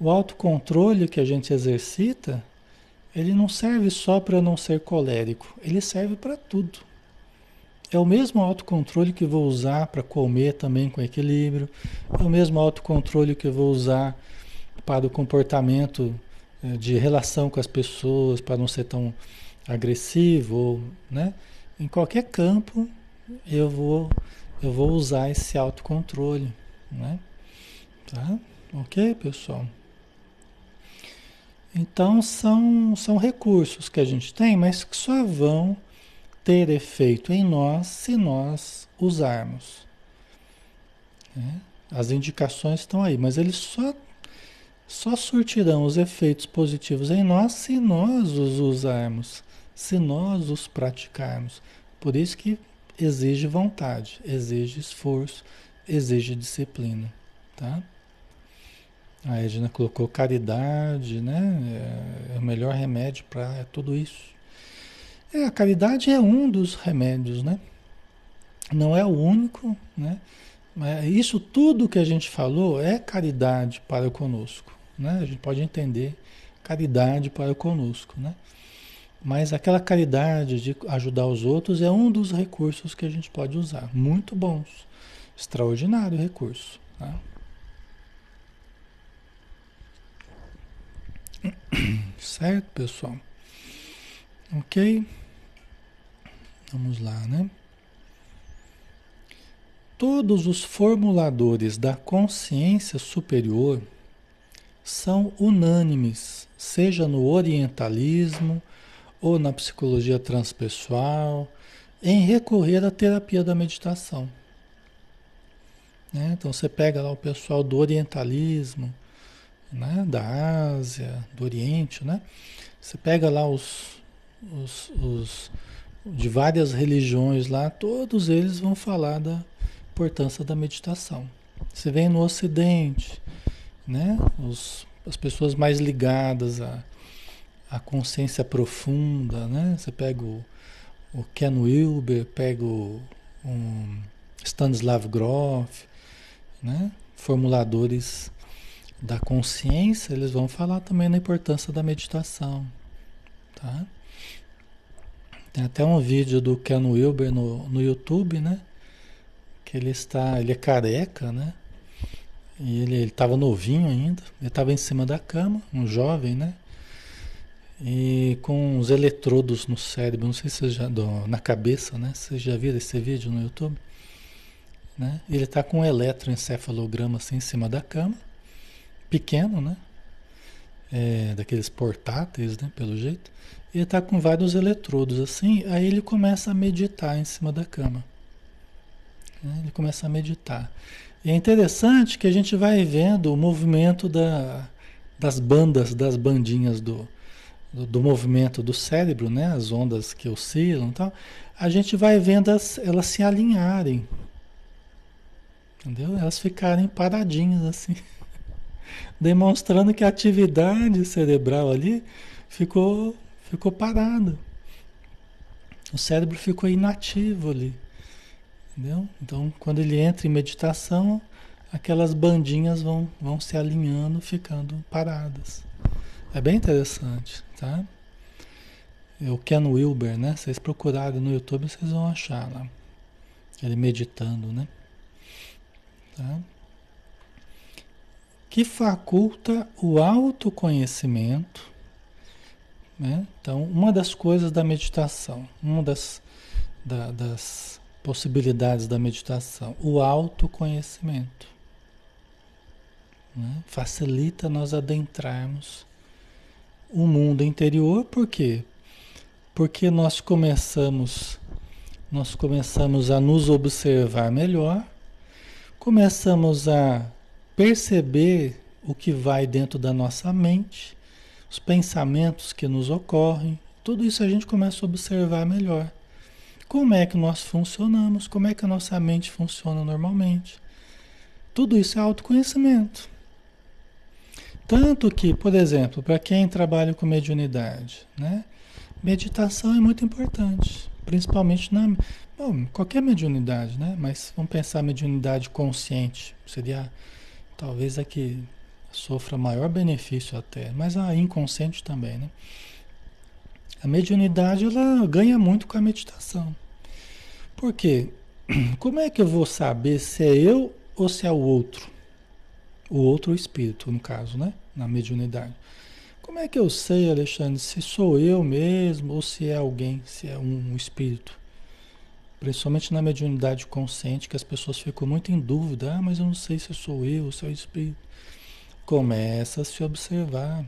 O autocontrole que a gente exercita, ele não serve só para não ser colérico, ele serve para tudo. É o mesmo autocontrole que vou usar para comer também com equilíbrio. É o mesmo autocontrole que vou usar para o comportamento eh, de relação com as pessoas, para não ser tão agressivo, né? Em qualquer campo eu vou eu vou usar esse autocontrole, né? Tá? OK, pessoal? Então são são recursos que a gente tem, mas que só vão ter efeito em nós se nós usarmos. Né? As indicações estão aí, mas eles só, só surtirão os efeitos positivos em nós se nós os usarmos, se nós os praticarmos. Por isso que exige vontade, exige esforço, exige disciplina. Tá? A Edna colocou caridade, né? É, é o melhor remédio para tudo isso. É, a caridade é um dos remédios, né? Não é o único, né? Mas isso tudo que a gente falou é caridade para conosco, né? A gente pode entender caridade para conosco, né? Mas aquela caridade de ajudar os outros é um dos recursos que a gente pode usar. Muito bons. Extraordinário recurso. Tá? (coughs) Certo, pessoal? Ok? Vamos lá, né? Todos os formuladores da consciência superior são unânimes, seja no orientalismo ou na psicologia transpessoal, em recorrer à terapia da meditação. Né? Então você pega lá o pessoal do orientalismo, né? da Ásia, do Oriente, né? Você pega lá os, os, os de várias religiões lá, todos eles vão falar da importância da meditação. Você vem no Ocidente, né? Os as pessoas mais ligadas à, à consciência profunda, né? Você pega o, o Ken Wilber, pega o um Stanislav Grof, né? formuladores da consciência, eles vão falar também na importância da meditação. Tá? Tem até um vídeo do Ken Wilber no, no YouTube, né? Que ele está, ele é careca, né? E ele estava novinho ainda, ele estava em cima da cama, um jovem, né? E com os eletrodos no cérebro, não sei se já, do, na cabeça, né? Vocês já viram esse vídeo no YouTube? Né? Ele está com um eletroencefalograma assim em cima da cama, pequeno, né? É, daqueles portáteis, né? Pelo jeito. Ele está com vários eletrodos assim, aí ele começa a meditar em cima da cama. Né? Ele começa a meditar. E é interessante que a gente vai vendo o movimento da, das bandas, das bandinhas do, do, do, movimento do cérebro, né? As ondas que oscilam e tal. A gente vai vendo as, elas se alinharem. Entendeu? Elas ficarem paradinhas assim. (laughs) Demonstrando que a atividade cerebral ali ficou, ficou parada. O cérebro ficou inativo ali. Entendeu? Então, quando ele entra em meditação, aquelas bandinhas vão, vão se alinhando, ficando paradas. É bem interessante, tá? É o Ken Wilber, né? Vocês procurarem no YouTube, vocês vão achar lá. Ele meditando, né? Tá? Que faculta o autoconhecimento. Né? Então, uma das coisas da meditação, uma das, da, das possibilidades da meditação, o autoconhecimento. Né? Facilita nós adentrarmos o mundo interior, por quê? Porque nós começamos, nós começamos a nos observar melhor começamos a perceber o que vai dentro da nossa mente, os pensamentos que nos ocorrem, tudo isso a gente começa a observar melhor. Como é que nós funcionamos, como é que a nossa mente funciona normalmente. Tudo isso é autoconhecimento. Tanto que, por exemplo, para quem trabalha com mediunidade, né? Meditação é muito importante, principalmente na Bom, qualquer mediunidade, né? Mas vamos pensar mediunidade consciente. Seria talvez a que sofra maior benefício até. Mas a inconsciente também, né? A mediunidade ela ganha muito com a meditação. Por quê? (clears throat) Como é que eu vou saber se é eu ou se é o outro? O outro espírito, no caso, né? Na mediunidade. Como é que eu sei, Alexandre, se sou eu mesmo ou se é alguém, se é um espírito? Principalmente na mediunidade consciente, que as pessoas ficam muito em dúvida. Ah, mas eu não sei se sou eu, se é o espírito. Começa a se observar,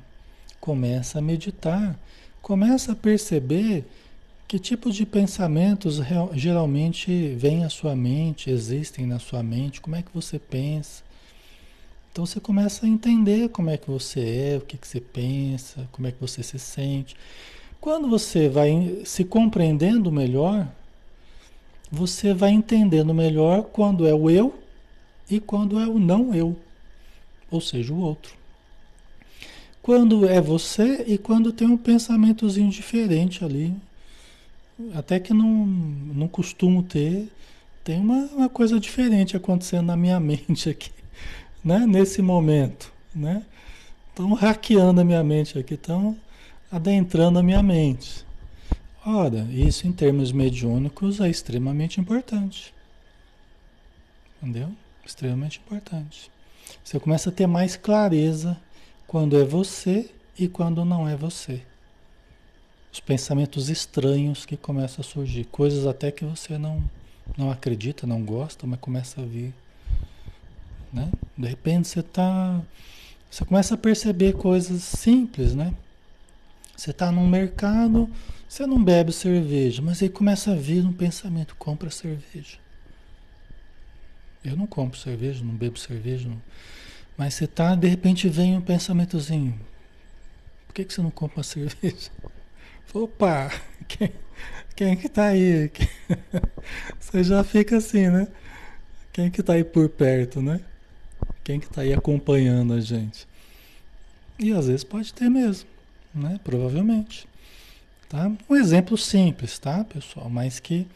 começa a meditar, começa a perceber que tipos de pensamentos geralmente vêm à sua mente, existem na sua mente, como é que você pensa. Então você começa a entender como é que você é, o que, que você pensa, como é que você se sente. Quando você vai se compreendendo melhor, você vai entendendo melhor quando é o eu e quando é o não eu, ou seja, o outro. Quando é você e quando tem um pensamentozinho diferente ali, até que não, não costumo ter, tem uma, uma coisa diferente acontecendo na minha (laughs) mente aqui, né? nesse momento. Né? Estão hackeando a minha mente aqui, estão adentrando a minha mente. Ora, isso em termos mediúnicos é extremamente importante. Entendeu? Extremamente importante. Você começa a ter mais clareza quando é você e quando não é você. Os pensamentos estranhos que começam a surgir, coisas até que você não não acredita, não gosta, mas começa a vir, né? De repente você tá você começa a perceber coisas simples, né? Você está num mercado, você não bebe cerveja, mas aí começa a vir um pensamento, compra cerveja. Eu não compro cerveja, não bebo cerveja, não. mas você tá, de repente vem um pensamentozinho, por que, que você não compra cerveja? (laughs) Opa, quem, quem que tá aí? (laughs) Você já fica assim, né? Quem que tá aí por perto, né? Quem que tá aí acompanhando a gente? E às vezes pode ter mesmo, né? Provavelmente. Tá? Um exemplo simples, tá, pessoal? Mas que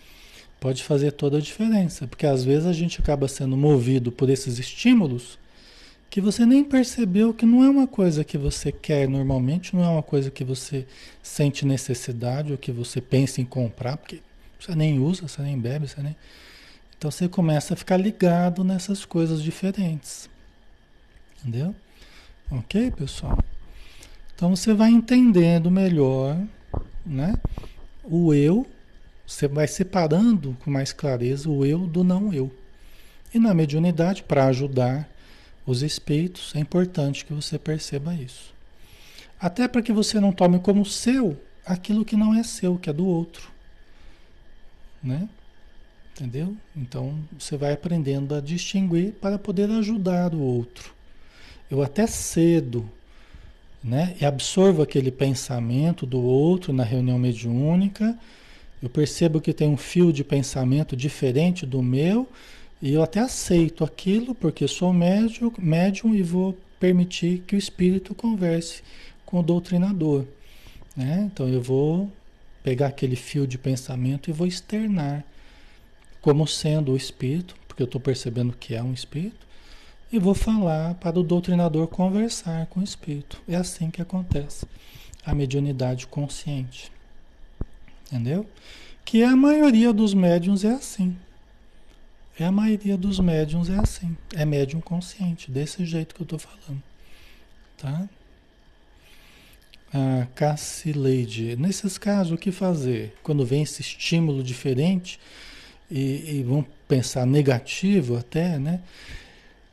pode fazer toda a diferença, porque às vezes a gente acaba sendo movido por esses estímulos que você nem percebeu que não é uma coisa que você quer normalmente, não é uma coisa que você sente necessidade ou que você pensa em comprar, porque você nem usa, você nem bebe, você nem. Então você começa a ficar ligado nessas coisas diferentes. Entendeu? Ok, pessoal? Então você vai entendendo melhor, né? O eu, você vai separando com mais clareza o eu do não eu. E na mediunidade, para ajudar os espíritos, é importante que você perceba isso. Até para que você não tome como seu aquilo que não é seu, que é do outro. Né? Entendeu? Então você vai aprendendo a distinguir para poder ajudar o outro. Eu até cedo, né? E absorvo aquele pensamento do outro na reunião mediúnica. Eu percebo que tem um fio de pensamento diferente do meu e eu até aceito aquilo porque sou médium, médium e vou permitir que o espírito converse com o doutrinador. Né? Então eu vou pegar aquele fio de pensamento e vou externar como sendo o espírito, porque eu estou percebendo que é um espírito, e vou falar para o doutrinador conversar com o espírito. É assim que acontece a mediunidade consciente. Entendeu? Que a maioria dos médiums é assim. É a maioria dos médiums é assim. É médium consciente, desse jeito que eu estou falando. Tá? A Cassileide. Nesses casos, o que fazer? Quando vem esse estímulo diferente e, e vamos pensar negativo até, né?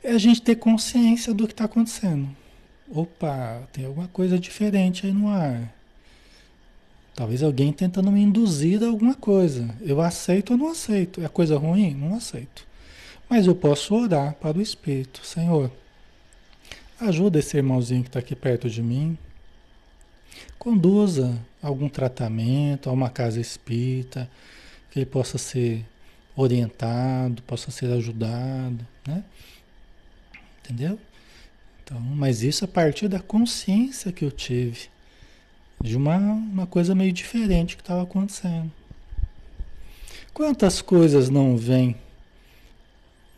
É a gente ter consciência do que está acontecendo. Opa, tem alguma coisa diferente aí no ar. Talvez alguém tentando me induzir a alguma coisa. Eu aceito ou não aceito. É coisa ruim? Não aceito. Mas eu posso orar para o Espírito. Senhor, ajuda esse irmãozinho que está aqui perto de mim. Conduza algum tratamento a uma casa espírita, que ele possa ser orientado, possa ser ajudado, né? Entendeu? Então, mas isso a partir da consciência que eu tive de uma, uma coisa meio diferente que estava acontecendo. Quantas coisas não vêm?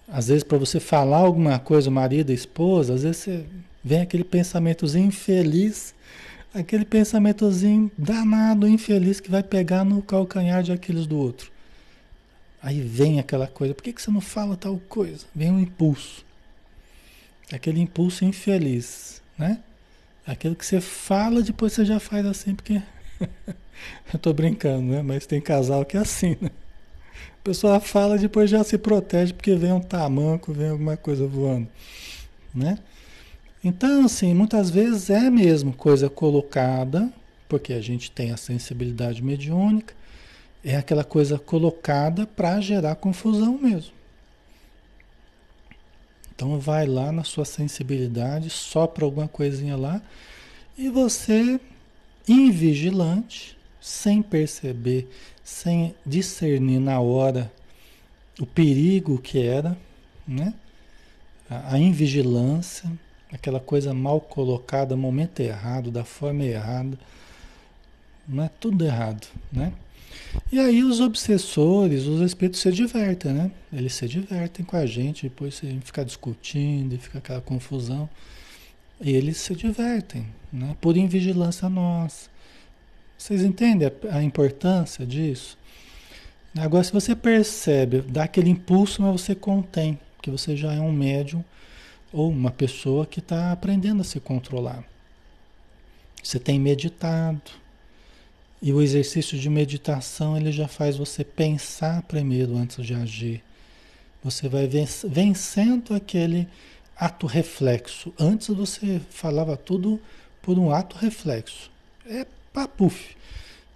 Às vezes, para você falar alguma coisa, marido, esposa, às vezes vem aquele pensamentozinho infeliz, aquele pensamentozinho danado, infeliz, que vai pegar no calcanhar de aqueles do outro. Aí vem aquela coisa, por que, que você não fala tal coisa? Vem um impulso. Aquele impulso infeliz, né? Aquilo que você fala, depois você já faz assim, porque. (laughs) Eu tô brincando, né? Mas tem casal que é assim, né? A pessoa fala, depois já se protege porque vem um tamanco, vem alguma coisa voando, né? Então, assim, muitas vezes é mesmo coisa colocada, porque a gente tem a sensibilidade mediúnica, é aquela coisa colocada para gerar confusão mesmo. Então vai lá na sua sensibilidade, sopra alguma coisinha lá e você, invigilante, sem perceber, sem discernir na hora o perigo que era, né? A, a invigilância, aquela coisa mal colocada, momento errado, da forma errada, não é tudo errado, né? E aí os obsessores, os espíritos se divertem, né? Eles se divertem com a gente, depois gente fica discutindo, fica aquela confusão. E eles se divertem, né? Por invigilância nossa. Vocês entendem a, a importância disso? Agora, se você percebe, dá aquele impulso, mas você contém, porque você já é um médium ou uma pessoa que está aprendendo a se controlar. Você tem meditado, e o exercício de meditação ele já faz você pensar primeiro antes de agir. Você vai vencendo aquele ato reflexo. Antes você falava tudo por um ato reflexo. É papuf.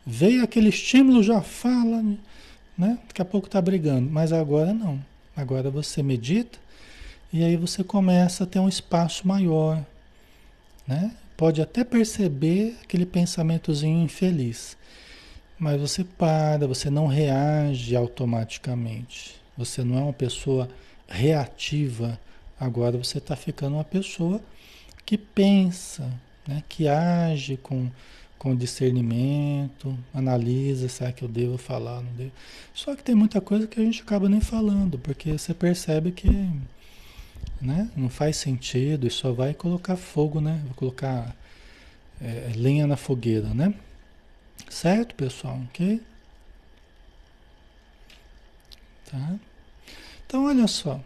Veio aquele estímulo, já fala, né? Daqui a pouco está brigando. Mas agora não. Agora você medita e aí você começa a ter um espaço maior, né? Pode até perceber aquele pensamentozinho infeliz, mas você para, você não reage automaticamente. Você não é uma pessoa reativa. Agora você está ficando uma pessoa que pensa, né? que age com, com discernimento, analisa, será que eu devo falar, não devo. Só que tem muita coisa que a gente acaba nem falando, porque você percebe que né? não faz sentido e só vai colocar fogo, né? Vai colocar é, lenha na fogueira, né? Certo, pessoal? Ok? Tá? Então, olha só.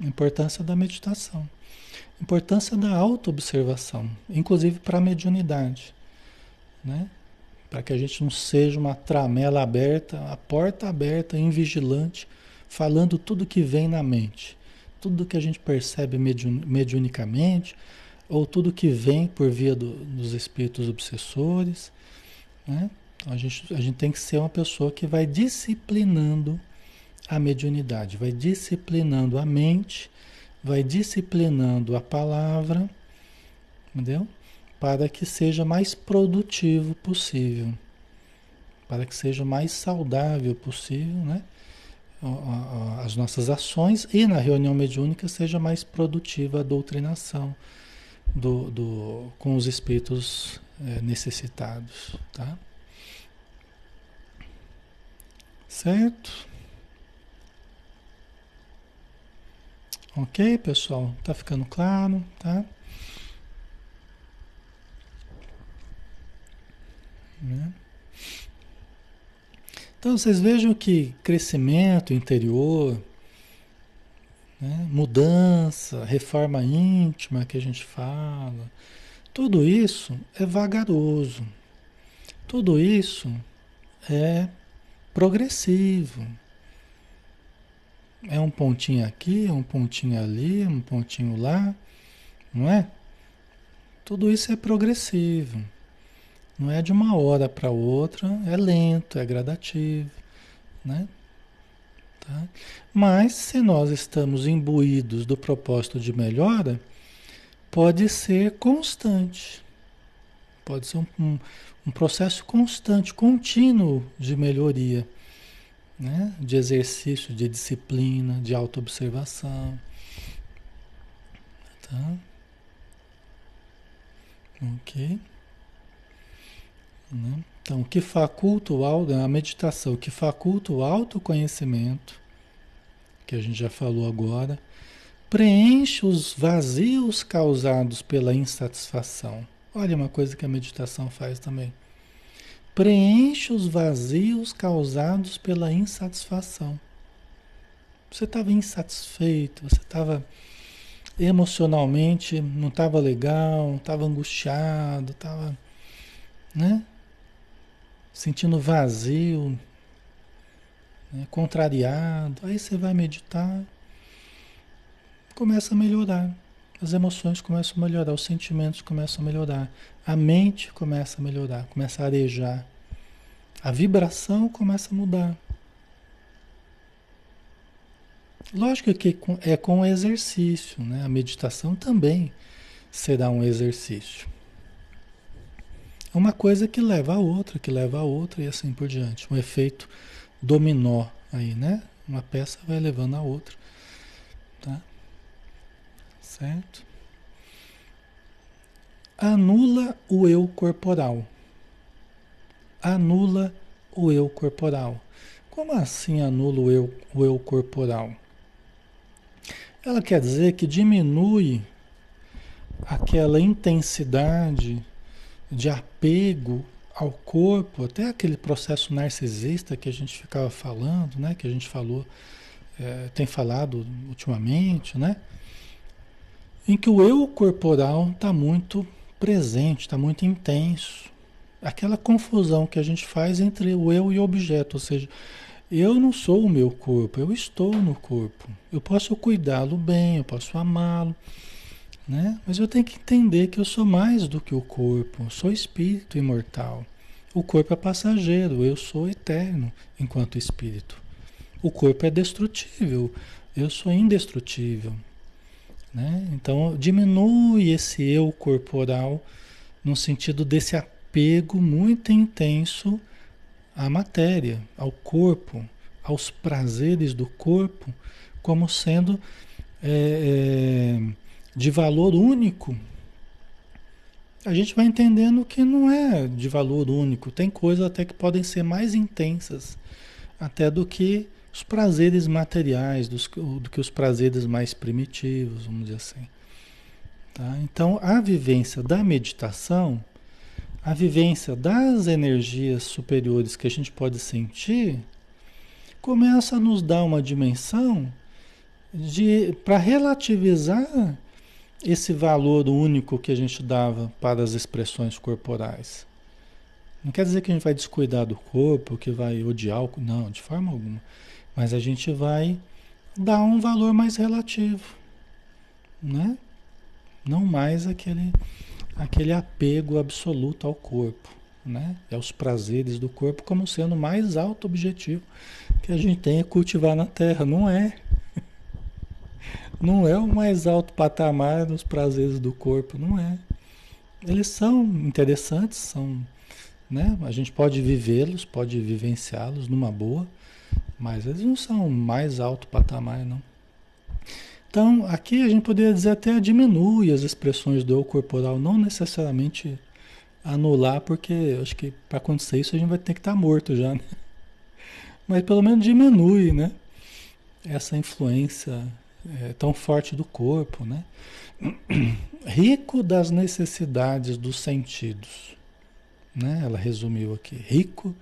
Importância da meditação. Importância da autoobservação, inclusive para a mediunidade. Né? Para que a gente não seja uma tramela aberta, a porta aberta, invigilante, falando tudo que vem na mente. Tudo que a gente percebe mediunicamente, ou tudo que vem por via do, dos espíritos obsessores. Né? Então, a, gente, a gente tem que ser uma pessoa que vai disciplinando a mediunidade, vai disciplinando a mente, vai disciplinando a palavra, entendeu? Para que seja mais produtivo possível, para que seja mais saudável possível, né? As nossas ações e na reunião mediúnica seja mais produtiva a doutrinação do, do, com os espíritos é, necessitados, tá? Certo? Ok, pessoal? Tá ficando claro, tá? Né? Então vocês vejam que crescimento interior, né? mudança, reforma íntima que a gente fala, tudo isso é vagaroso, tudo isso é progressivo. É um pontinho aqui, é um pontinho ali, um pontinho lá, não é? Tudo isso é progressivo. Não é de uma hora para outra, é lento, é gradativo, né? Tá? Mas se nós estamos imbuídos do propósito de melhora, pode ser constante. Pode ser um, um, um processo constante, contínuo de melhoria né? de exercício, de disciplina, de autoobservação. Tá? Ok? Né? Então, que faculta o auto, a meditação, que faculta o autoconhecimento, que a gente já falou agora, preenche os vazios causados pela insatisfação. Olha uma coisa que a meditação faz também preenche os vazios causados pela insatisfação. Você estava insatisfeito, você estava emocionalmente, não estava legal, estava angustiado, estava, né? Sentindo vazio, né? contrariado. Aí você vai meditar, começa a melhorar. As emoções começam a melhorar, os sentimentos começam a melhorar, a mente começa a melhorar, começa a arejar, a vibração começa a mudar. Lógico que é com exercício, né? A meditação também será um exercício. Uma coisa que leva a outra, que leva a outra e assim por diante. Um efeito dominó aí, né? Uma peça vai levando a outra. Tá? Certo? Anula o eu corporal. Anula o eu corporal. Como assim anula o eu, o eu corporal? Ela quer dizer que diminui aquela intensidade de apego ao corpo, até aquele processo narcisista que a gente ficava falando, né? Que a gente falou, é, tem falado ultimamente, né? em que o eu corporal está muito presente, está muito intenso. Aquela confusão que a gente faz entre o eu e o objeto, ou seja, eu não sou o meu corpo, eu estou no corpo. Eu posso cuidá-lo bem, eu posso amá-lo, né? Mas eu tenho que entender que eu sou mais do que o corpo, sou espírito imortal. O corpo é passageiro, eu sou eterno enquanto espírito. O corpo é destrutível, eu sou indestrutível. Né? Então diminui esse eu corporal no sentido desse apego muito intenso à matéria, ao corpo, aos prazeres do corpo, como sendo é, é, de valor único. a gente vai entendendo que não é de valor único. Tem coisas até que podem ser mais intensas até do que os prazeres materiais, dos, do que os prazeres mais primitivos, vamos dizer assim. Tá? Então, a vivência da meditação, a vivência das energias superiores que a gente pode sentir, começa a nos dar uma dimensão para relativizar esse valor único que a gente dava para as expressões corporais. Não quer dizer que a gente vai descuidar do corpo, que vai odiar o não, de forma alguma. Mas a gente vai dar um valor mais relativo, né? Não mais aquele aquele apego absoluto ao corpo, né? É os prazeres do corpo como sendo o mais alto objetivo que a gente tem é cultivar na Terra, não é? Não é o mais alto patamar dos prazeres do corpo, não é. Eles são interessantes, são, né? A gente pode vivê-los, pode vivenciá-los numa boa, mas eles não são o mais alto patamar, não. Então, aqui a gente poderia dizer até diminui as expressões do eu corporal, não necessariamente anular, porque acho que para acontecer isso a gente vai ter que estar tá morto já, né? Mas pelo menos diminui, né? Essa influência é, tão forte do corpo, né? (clears throat) Rico das necessidades dos sentidos, né? Ela resumiu aqui, rico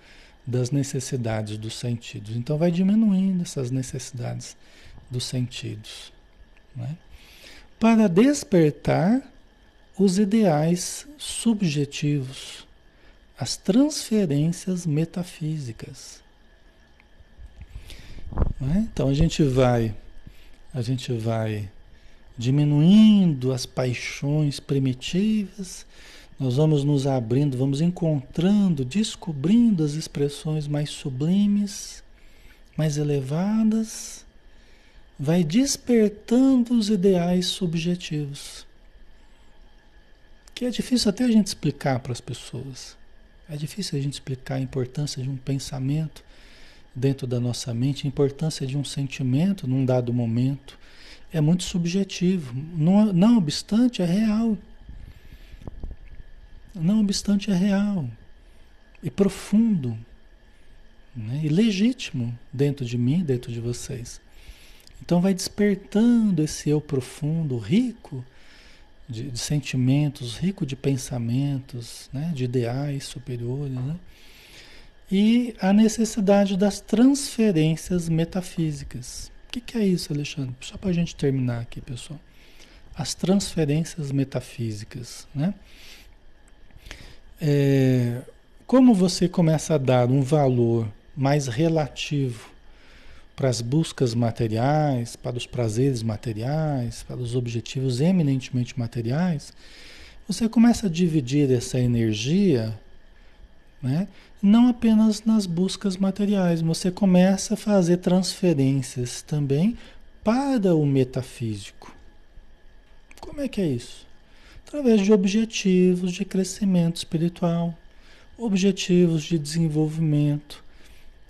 das necessidades dos sentidos. Então vai diminuindo essas necessidades dos sentidos, né? Para despertar os ideais subjetivos, as transferências metafísicas. Né? Então a gente vai a gente vai diminuindo as paixões primitivas, nós vamos nos abrindo, vamos encontrando, descobrindo as expressões mais sublimes, mais elevadas, vai despertando os ideais subjetivos. Que é difícil até a gente explicar para as pessoas. É difícil a gente explicar a importância de um pensamento dentro da nossa mente, a importância de um sentimento num dado momento é muito subjetivo. Não, não obstante, é real. Não obstante, é real e profundo né? e legítimo dentro de mim, dentro de vocês. Então, vai despertando esse eu profundo, rico de, de sentimentos, rico de pensamentos, né? de ideais superiores. Né? E a necessidade das transferências metafísicas. O que, que é isso, Alexandre? Só para a gente terminar aqui, pessoal. As transferências metafísicas, né? É, como você começa a dar um valor mais relativo para as buscas materiais, para os prazeres materiais, para os objetivos eminentemente materiais, você começa a dividir essa energia né? Não apenas nas buscas materiais, você começa a fazer transferências também para o metafísico. Como é que é isso? Através de objetivos de crescimento espiritual, objetivos de desenvolvimento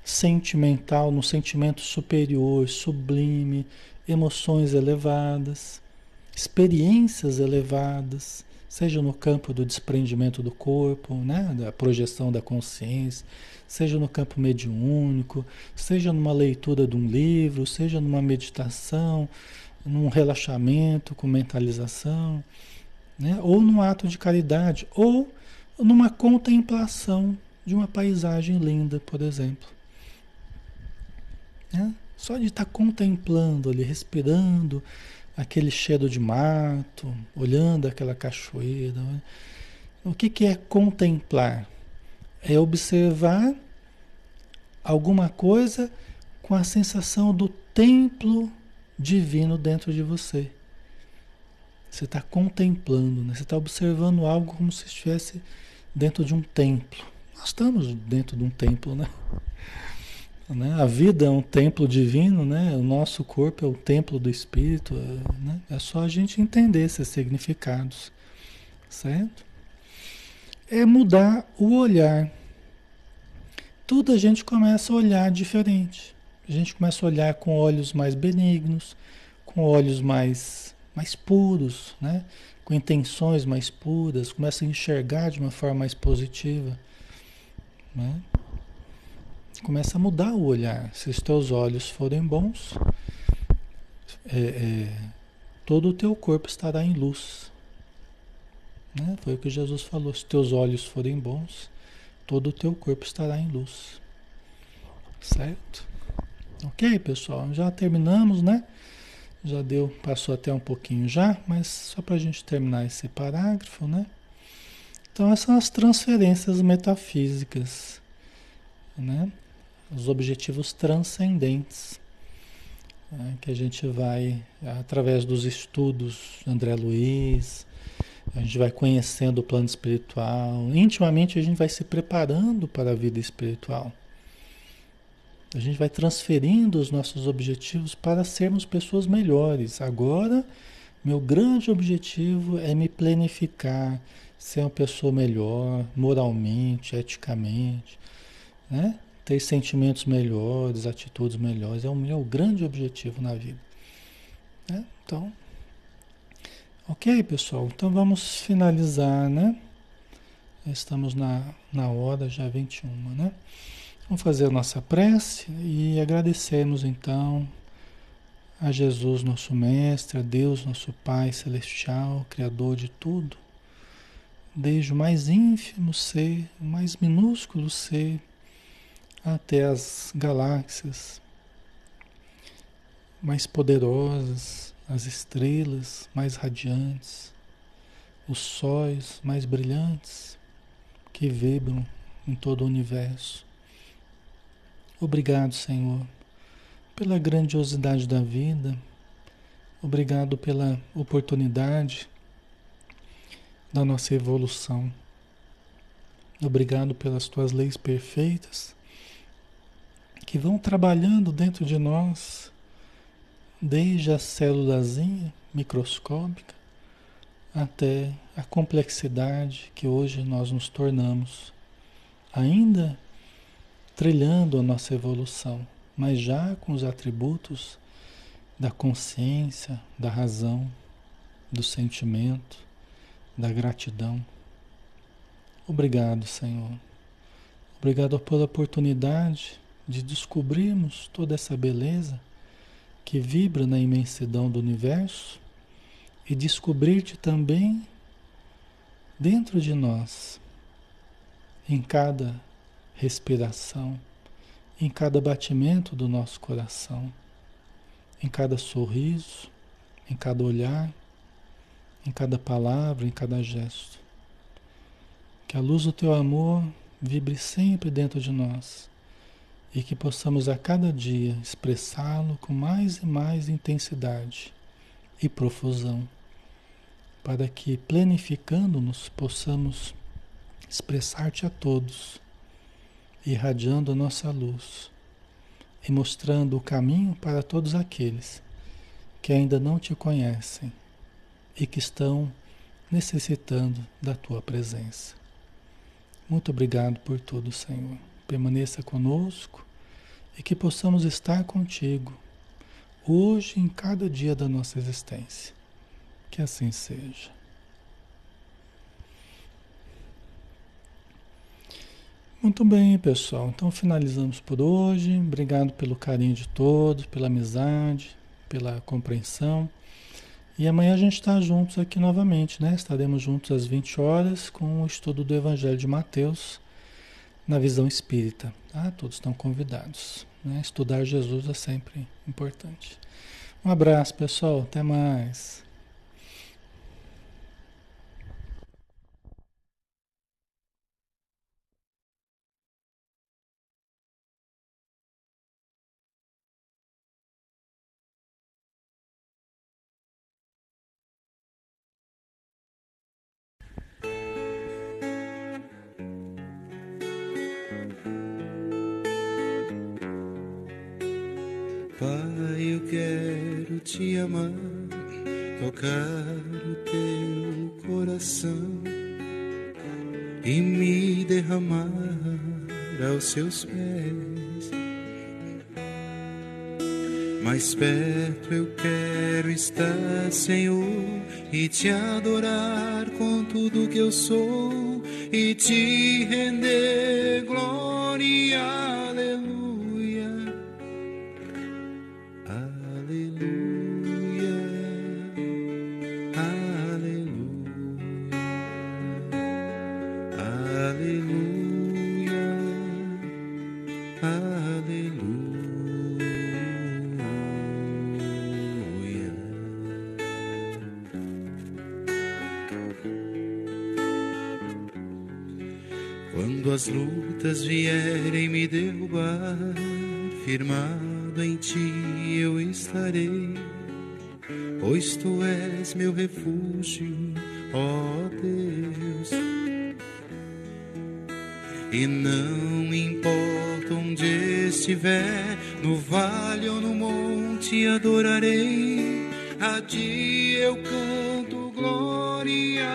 sentimental, no sentimento superior, sublime, emoções elevadas, experiências elevadas seja no campo do desprendimento do corpo, né, da projeção da consciência, seja no campo mediúnico, seja numa leitura de um livro, seja numa meditação, num relaxamento com mentalização, né, ou num ato de caridade, ou numa contemplação de uma paisagem linda, por exemplo. Né? Só de estar contemplando ali, respirando, aquele cheiro de mato, olhando aquela cachoeira. O que, que é contemplar? É observar alguma coisa com a sensação do templo divino dentro de você. Você está contemplando, né? você está observando algo como se estivesse dentro de um templo. Nós estamos dentro de um templo, né? Né? A vida é um templo divino, né? o nosso corpo é o templo do Espírito. É, né? é só a gente entender esses significados, certo? É mudar o olhar. Tudo a gente começa a olhar diferente. A gente começa a olhar com olhos mais benignos, com olhos mais, mais puros, né? com intenções mais puras, começa a enxergar de uma forma mais positiva. Né? Começa a mudar o olhar. Se os teus olhos forem bons, é, é, todo o teu corpo estará em luz. Né? Foi o que Jesus falou. Se teus olhos forem bons, todo o teu corpo estará em luz. Certo? Ok, pessoal? Já terminamos, né? Já deu, passou até um pouquinho já, mas só para a gente terminar esse parágrafo, né? Então, essas são as transferências metafísicas, né? Os objetivos transcendentes, né? que a gente vai, através dos estudos, André Luiz, a gente vai conhecendo o plano espiritual, intimamente a gente vai se preparando para a vida espiritual. A gente vai transferindo os nossos objetivos para sermos pessoas melhores. Agora, meu grande objetivo é me planificar, ser uma pessoa melhor, moralmente, eticamente, né? Ter sentimentos melhores, atitudes melhores. É o meu grande objetivo na vida. Né? Então, ok, pessoal. Então vamos finalizar, né? Estamos na, na hora já 21, né? Vamos fazer a nossa prece e agradecemos então a Jesus, nosso Mestre, a Deus, nosso Pai Celestial, Criador de tudo, desde o mais ínfimo ser, o mais minúsculo ser, até as galáxias mais poderosas, as estrelas mais radiantes, os sóis mais brilhantes que vibram em todo o universo. Obrigado, Senhor, pela grandiosidade da vida. Obrigado pela oportunidade da nossa evolução. Obrigado pelas tuas leis perfeitas que vão trabalhando dentro de nós, desde a célulazinha microscópica até a complexidade que hoje nós nos tornamos. Ainda trilhando a nossa evolução, mas já com os atributos da consciência, da razão, do sentimento, da gratidão. Obrigado, Senhor. Obrigado pela oportunidade de descobrirmos toda essa beleza que vibra na imensidão do universo e descobrir-te também dentro de nós, em cada respiração, em cada batimento do nosso coração, em cada sorriso, em cada olhar, em cada palavra, em cada gesto. Que a luz do teu amor vibre sempre dentro de nós e que possamos a cada dia expressá-lo com mais e mais intensidade e profusão, para que, planificando-nos, possamos expressar-te a todos irradiando a nossa luz e mostrando o caminho para todos aqueles que ainda não te conhecem e que estão necessitando da tua presença. Muito obrigado por tudo, Senhor. Permaneça conosco e que possamos estar contigo hoje em cada dia da nossa existência. Que assim seja. Muito bem, pessoal. Então finalizamos por hoje. Obrigado pelo carinho de todos, pela amizade, pela compreensão. E amanhã a gente está juntos aqui novamente, né? Estaremos juntos às 20 horas com o estudo do Evangelho de Mateus na visão espírita. Ah, todos estão convidados. Né? Estudar Jesus é sempre importante. Um abraço, pessoal. Até mais. Seus pés. Mais perto eu quero estar, Senhor, e te adorar com tudo que eu sou e te render tu és meu refúgio, ó Deus. E não importa onde estiver, no vale ou no monte adorarei. A ti eu canto glória,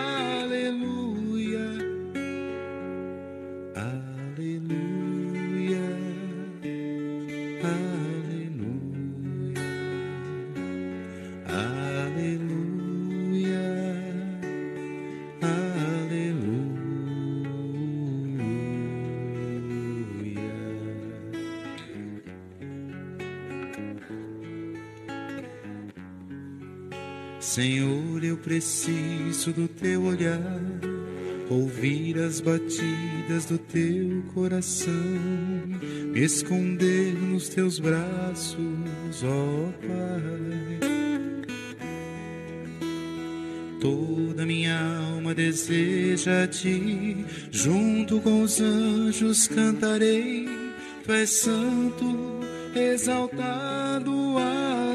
preciso do teu olhar, ouvir as batidas do teu coração, me esconder nos teus braços, ó Pai. Toda minha alma deseja a ti, junto com os anjos cantarei. Tu és santo, exaltado, aleluia.